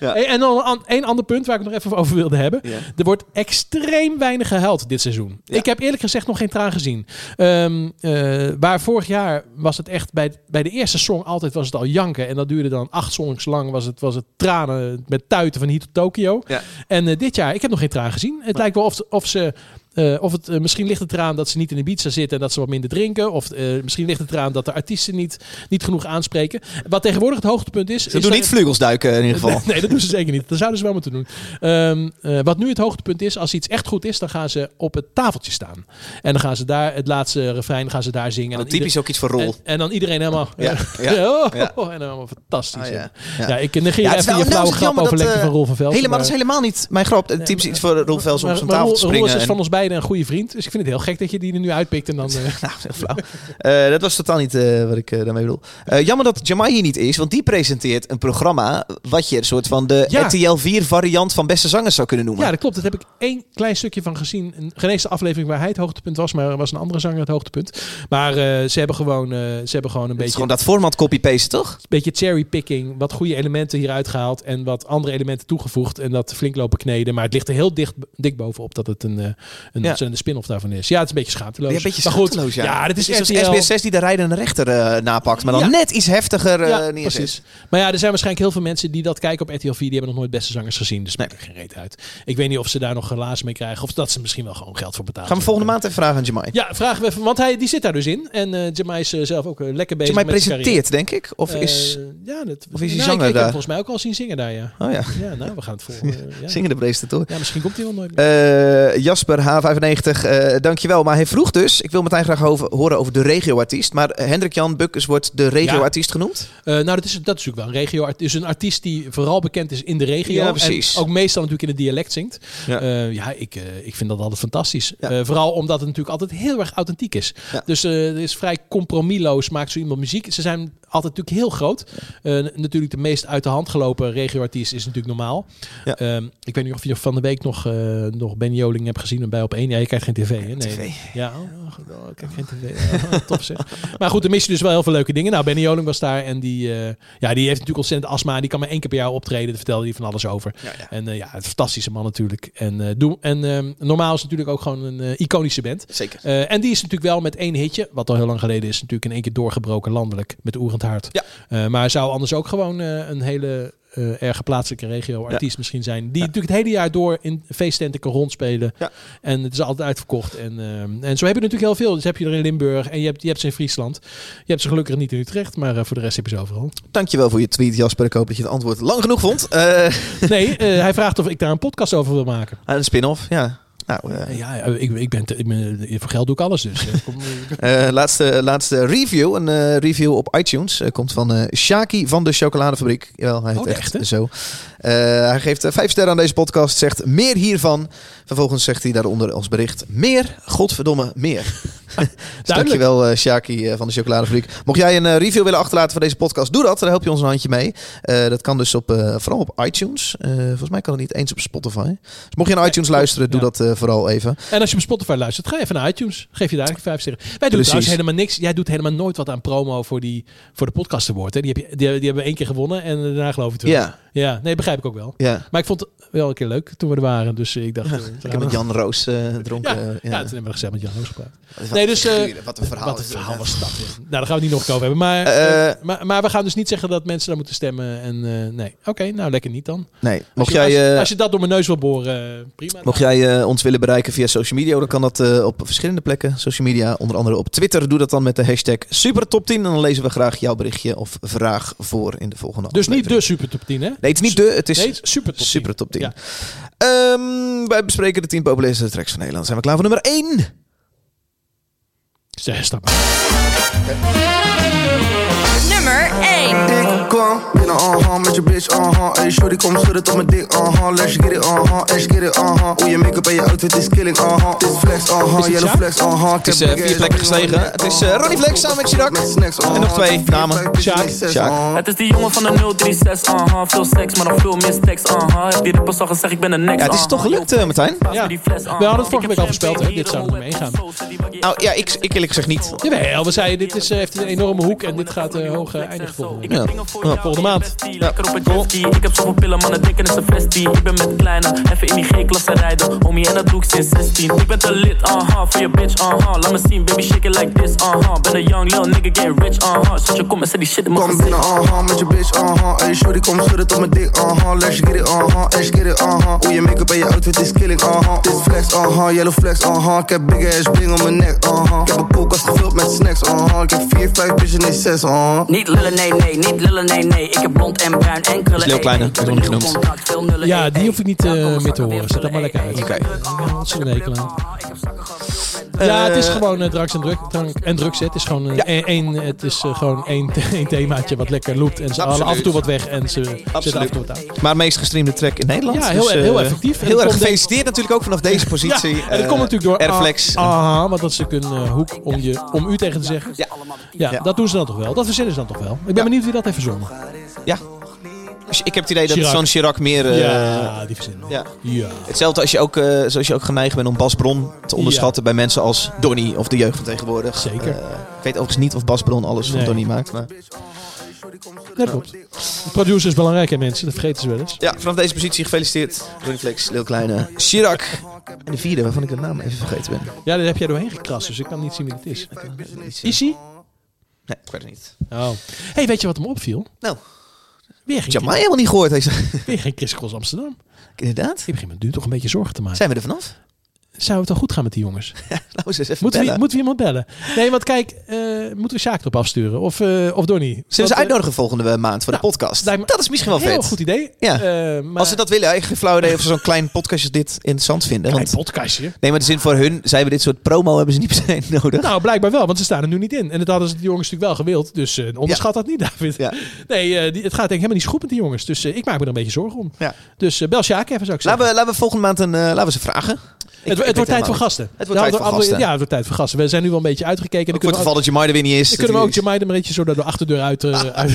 Ja. Hey, en dan een an- ander punt waar ik het nog even over wilde hebben. Er wordt extreem weinig gehuild dit seizoen. Ik heb eerlijk gezegd nog geen traan gezien. Eh, waar vorig jaar was het echt bij, bij de eerste song altijd was het al janken. En dat duurde dan acht songs lang. Was het, was het tranen met tuiten van hier tot Tokio. Ja. En dit jaar, ik heb nog geen traan gezien. Het lijkt wel of, of ze. Eh, of het, eh, misschien ligt het eraan dat ze niet in de pizza zitten en dat ze wat minder drinken. Of eh, misschien ligt het eraan dat de artiesten niet, niet genoeg aanspreken. Wat tegenwoordig het hoogtepunt is. Ze is doen dat- niet vleugelsduiken in ieder [laughs] geval. Nee, dat doen ze zeker niet. Dat zouden ze wel moeten doen. Ehm, eh, wat nu het hoogtepunt is, als iets echt goed is, dan gaan ze op het tafeltje staan. En dan gaan ze daar, het laatste refrein gaan ze daar zingen. En Oh, dan typisch ook iets voor Rol. En, en dan iedereen helemaal... Ja, ja, [laughs] ja, oh, ja. oh, en dan allemaal fantastisch. Ah, ja, ja. ik negeer Ja, even je nou, flauwe grap over dat, van Rolf van Velsen. Helemaal, dat is helemaal niet mijn grap. Typisch iets voor Rolf Vels om zijn tafel te springen. is en- van ons beiden een goede vriend. Dus ik vind het heel gek dat je die er nu uitpikt. En dan, [laughs] eh, Nou, flauw. Eh, dat was totaal niet eh, wat ik daarmee bedoel. Jammer dat Jamai hier niet is, want die presenteert een programma wat je een soort van de Ja. RTL 4 variant van Beste Zangers zou kunnen noemen. Ja, dat klopt. Daar heb ik één klein stukje van gezien. Een geneesde aflevering waar hij het hoogtepunt was, maar er was een andere zanger het hoogtepunt. Maar ze hebben gewoon, ze hebben gewoon een Het is beetje, gewoon dat format copy-paste, toch? beetje cherrypicking. Wat goede elementen hieruit gehaald en wat andere elementen toegevoegd. En dat flink lopen kneden. Maar het ligt er heel dicht, dik bovenop dat het een, een, Ja. een spin-off daarvan is. Ja, het is een beetje schaamteloos. Ja, een beetje maar goed, schaamteloos, ja. ja, dit is, Het is RTL. zoals SBS6 die de rijdende rechter eh, napakt, maar dan net iets heftiger eh Ja, neerzet. precies. Maar ja, er zijn waarschijnlijk heel veel mensen die dat kijken op RTL 4. Die hebben nog nooit beste zangers gezien. Dus maakt er geen reet uit. Ik weet niet of ze daar nog glazen mee krijgen. Of dat ze misschien wel gewoon geld voor betalen. Gaan we volgende maand even vragen aan Jamai. Ja, vragen we even. Want hij die zit daar dus in. En eh Jamai is zelf ook lekker bezig Jamai met zijn presenteert, denk ik? Of is... Ja, dat, of is hij nou, zanger ik, daar? volgens mij ook al zien zingen daar, ja. Oh ja, Ja, nou, we gaan het volgen. [laughs] ja. zingende presentator. ja, misschien komt hij wel nooit meer. Jasper H95, eh dankjewel. Maar hij vroeg dus, ik wil Martijn graag over, horen over de regioartiest. Maar Hendrik Jan Bukkers wordt de regioartiest genoemd. Eh, nou, dat is, dat is natuurlijk wel een regio. Het is een artiest die vooral bekend is in de regio. Ja, precies. En ook meestal natuurlijk in het dialect zingt. Ja. Ja, ja ik, eh, ik vind dat altijd fantastisch. Ja. Eh, vooral omdat het natuurlijk altijd heel erg authentiek is. Ja. Dus eh er is vrij compromisloos maakt zo iemand muziek. Ze zijn altijd natuurlijk heel groot. Eh, natuurlijk de meest uit de hand gelopen regioartiest is natuurlijk normaal. Ja. Ehm, ik weet niet of je van de week nog, eh nog Ben Joling hebt gezien bij op één. Ja, je kijkt geen tv, hè? Nee. TV. Ja, oh, oh, ik kijk geen tv. Oh, tof zeg. Maar goed, dan mis je dus wel heel veel leuke dingen. Nou, Benny Joling was daar en die, eh, ja, die heeft natuurlijk ontzettend astma. En die kan maar één keer per jaar optreden. Daar vertelde hij van alles over. Ja, ja. En ja, een fantastische man natuurlijk. En, eh, doe, en ehm, normaal is natuurlijk ook gewoon een iconische band. Zeker. En die is natuurlijk wel met één hitje, wat al heel lang geleden is, natuurlijk in één keer doorgebroken landelijk met Oerend Hart. Ja. Eh, maar zou anders ook gewoon eh, een hele eh erge plaatselijke regio-artiest misschien zijn. Die natuurlijk het hele jaar door in feesttenten kan rondspelen. Ja. En het is altijd uitverkocht. En, eh, en zo heb je natuurlijk heel veel. Dus heb je er in Limburg en je hebt, je hebt ze in Friesland. Je hebt ze gelukkig niet in Utrecht, maar voor de rest heb je ze overal. Dankjewel voor je tweet, Jasper. Ik hoop dat je het antwoord lang genoeg vond. Nee, [laughs] hij vraagt of ik daar een podcast over wil maken. een spin-off, ja. Nou, eh, Ja, ja, ik, ik ben, te- ik ben voor geld doe ik alles dus. [laughs] eh, Eh, laatste, laatste review. Een eh, review op iTunes. Eh, komt van eh Shaki van de Chocoladefabriek. Jawel, hij heet Oh, echt, echt, zo. Eh, hij geeft eh, vijf sterren aan deze podcast. Zegt meer hiervan. Vervolgens zegt hij daaronder als bericht. Meer, godverdomme, meer. Dankjewel, eh Shaki eh, van de Chocoladefabriek. Mocht jij een eh, review willen achterlaten voor deze podcast, doe dat. Dan help je ons een handje mee. Dat kan dus op, vooral op iTunes. Volgens mij kan het niet eens op Spotify. Dus mocht je naar iTunes luisteren, doe ja. dat vooral even. En als je op Spotify luistert, ga even naar iTunes. Geef je daar eigenlijk vijf sterren. Wij doen Precies. trouwens helemaal niks. Jij doet helemaal nooit wat aan promo voor, die, voor de podcast award. Hè? Die, heb je, die, die hebben we één keer gewonnen en daarna geloof ik het. Ja. Ja, nee, begrijp ik ook wel. Ja. Maar ik vond het wel een keer leuk toen we er waren. Dus ik dacht... [laughs] Ik heb met Jan Roos eh, dronken. Ja, ja. toen hebben we met Jan Roos gepraat. Wat Nee, dus... eh, wat een verhaal Wat een verhaal was dat. Nou, daar gaan we het niet nog over hebben. Maar, Eh, eh, maar, maar we gaan dus niet zeggen dat mensen daar moeten stemmen. En nee, oké, nou lekker niet dan. Nee, Als mocht je, jij... als, als je dat door mijn neus wil boren, prima. Mocht jij ons willen bereiken via social media, dan kan dat op verschillende plekken. Social media, onder andere op Twitter. Doe dat dan met de hashtag SuperTop10. En dan lezen we graag jouw berichtje of vraag voor in de volgende Dus niet de super top 10, hè? Nee, het is niet de, het is Nee, super top 10. super top 10. Ja. Ehm, wij bespreken de 10 populairste tracks van Nederland. Zijn we klaar voor nummer 1? Stap maar. Nummer 1. Ik kwam binnen, uh-huh, met je bitch, uh-huh Hey, shorty, kom schudden tot mijn dik, uh-huh Let's get it, uh-huh, let's get it, uh-huh Hoe je make-up en je outfit is killing, uh-huh Dit is flex, uh-huh, yellow flex, uh-huh Het is eh, vier plekken gestegen. Het is eh, Ronnie Flex samen met Chirac. En nog twee namen. Sjaak. Sjaak. Het is die jongen van de 036, aha. Veel seks, maar nog veel meer stacks, aha. Heb die rappers al gezegd, ik ben de next, Ja, het is toch gelukt, eh, Martijn? Ja. We hadden het vorige week al voorspeld, hè? Dit zou er meegaan. Nou ja, ik, ik eerlijk gezegd niet. Jawel, we zeiden dit is, heeft een enorme hoek en dit gaat eh, hoog eh, eindigen volgende, Ja. volgende maand. Ja. Ik heb zoveel pillen, mannen denken is een vestie. Ik ben met kleine, even in die G-klasse rijden. Homie, en dat doe ik sinds 16. Ik ben te lit, aha, voor je bitch, aha. Laat me zien, baby, shake it like this, aha. Ben een young lil nigga, get rich, aha. Zet je kom en zet die shit in mijn Kom gezicht. binnen, uh-huh, met je bitch, uh-huh Hey, shorty, kom schudden tot mijn dik, uh-huh Let's get it, uh-huh, let's get it, uh-huh Hoe je make-up en je outfit is killing, uh-huh Dit is flex, uh-huh, yellow flex, uh-huh Ik heb big ass bling om mijn nek, uh-huh Ik heb een koelkast gevuld met snacks, uh-huh Ik heb 4, 5 bitches, nee 6, uh-huh Niet lullen, nee, nee, niet lullen, nee, nee. Ik heb blond en bruin en krullen. Is Leeuw Kleine, heb ik nog niet genoemd. Ja, die hoef ik niet eh, meer te horen. Zet dat maar lekker uit. Oké. Ja, het is Eh, gewoon uh, drank en druk, drank en drugs. Het is gewoon eh, één, één- het is eh, gewoon één, één themaatje wat lekker loopt en ze halen af en toe wat weg en ze zetten af en toe wat aan. Maar meest gestreamde track in Nederland. Ja, heel- Dus, eh, heel effectief. Heel erg gefeliciteerd natuurlijk ook vanaf deze positie. Ja, en dat Eh, komt natuurlijk door Airflex. Ah, Aha, want dat is ook een eh, hoek om, je, om u tegen te zeggen. Ja. Ja, dat doen ze dan toch wel. Dat verzinnen ze dan toch wel. Ik ben benieuwd wie dat heeft verzonnen. Ja. Dus ik heb het idee dat Chirac. zo'n Chirac meer... eh, Ja, die verzinnen. Ja. Ja. Hetzelfde als je ook, eh, zoals je ook geneigd bent om Bas Bron te onderschatten bij mensen als Donny of de jeugd van tegenwoordig. Zeker. Eh, ik weet overigens niet of Bas Bron alles van. Donny maakt. Maar... Dat klopt. De producer is belangrijk, hè, mensen. Dat vergeten ze wel eens. Ja, vanaf deze positie gefeliciteerd. Ronnie Flex, Lil Kleine, Chirac. En de vierde, waarvan ik de naam even vergeten ben. Ja, daar heb jij doorheen gekrast, dus ik kan niet zien wie het is. Is hij? Nee, ik weet het niet. Oh. hey, weet je wat hem opviel? Nou. Weer geen, Ik heb mij helemaal niet gehoord. Weer geen Chris Cross Amsterdam. Inderdaad. Ik begin me nu toch een beetje zorgen te maken. Zijn we er vanaf? Zou het dan goed gaan met die jongens? [laughs] Nou, eens even Moeten we, moeten we iemand bellen? Nee, want kijk, eh, moeten we Sjaak erop afsturen? Of, eh of Donnie? Zullen ze eh, uitnodigen volgende maand voor de podcast? lijkt me- Dat is misschien wel Heel vet. goed idee. Ja. Maar Als ze dat willen, geen flauw idee of ze zo'n klein podcast als dit interessant vinden. Klein Want, podcastje. nee, maar de zin voor hun, zij hebben dit soort promo hebben ze niet per se [laughs] nodig. Nou, blijkbaar wel, want ze staan er nu niet in. En dat hadden ze die jongens natuurlijk wel gewild. Dus onderschat dat niet, David. Ja. Nee, die, het gaat denk ik helemaal niet zo goed met die jongens. Dus ik maak me er een beetje zorgen om. Ja. Dus bel Sjaak even, zou ik zeggen. Laten we, laten we volgende maand een, laten we ze vragen. Ik- het, ik het wordt tijd voor gasten. Het wordt tijd Nou, voor andere- gasten. Ja, het wordt tijd voor gasten. We zijn nu wel een beetje uitgekeken. Voor het geval dat Jamai er weer niet is. kunnen we ook Jamai een beetje zo door de achterdeur uit... eh, [laughs]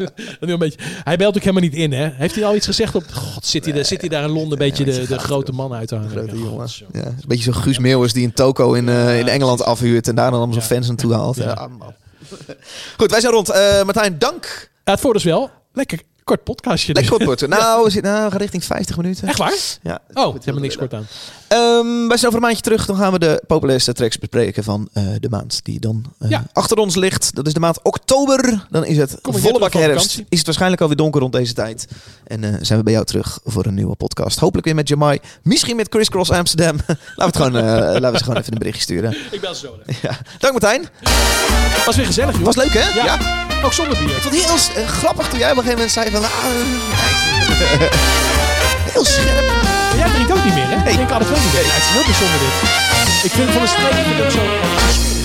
[laughs] een beetje, hij belt ook helemaal niet in, hè? Heeft hij al iets gezegd op... God, zit hij, daar- zit hij daar in Londen een beetje de, de grote man uit te hangen? Jongen. Ja, een beetje zo'n Guus Meeuwis die een toko in, eh, in Engeland afhuurt en daar dan allemaal zijn fans naartoe haalt. Ah. [laughs] Goed, wij zijn rond. Eh, Martijn, dank. Ja, het voordeel is wel, lekker kort podcastje. Lekker kort. Nou, [laughs] we, zitten, nou, we gaan richting 50 minuten. Echt waar? Ja. Oh, helemaal niks kort aan. Ehm, wij zijn over een maandje terug. Dan gaan we de populairste tracks bespreken van eh, de maand die dan eh, Ja. achter ons ligt. Dat is de maand oktober. Dan is het volle bak herfst. Is het waarschijnlijk alweer donker rond deze tijd. En eh, zijn we bij jou terug voor een nieuwe podcast. Hopelijk weer met Jamai. Misschien met Chris Cross Amsterdam. [laughs] laten, we het gewoon, laten we ze gewoon even een berichtje sturen. [laughs] Ik ze zo. Ja. Dank Martijn. Was weer gezellig, joh. Was leuk hè? Ja. Ook zonder bier. Ik vond het heel grappig toen jij op een gegeven moment zei van... ah, heel scherp. Jij drinkt ook niet meer, hè? Ik denk alle twee niet meer. Ja, het is heel bijzonder dit. Ik vind het van de vind ik ook zo...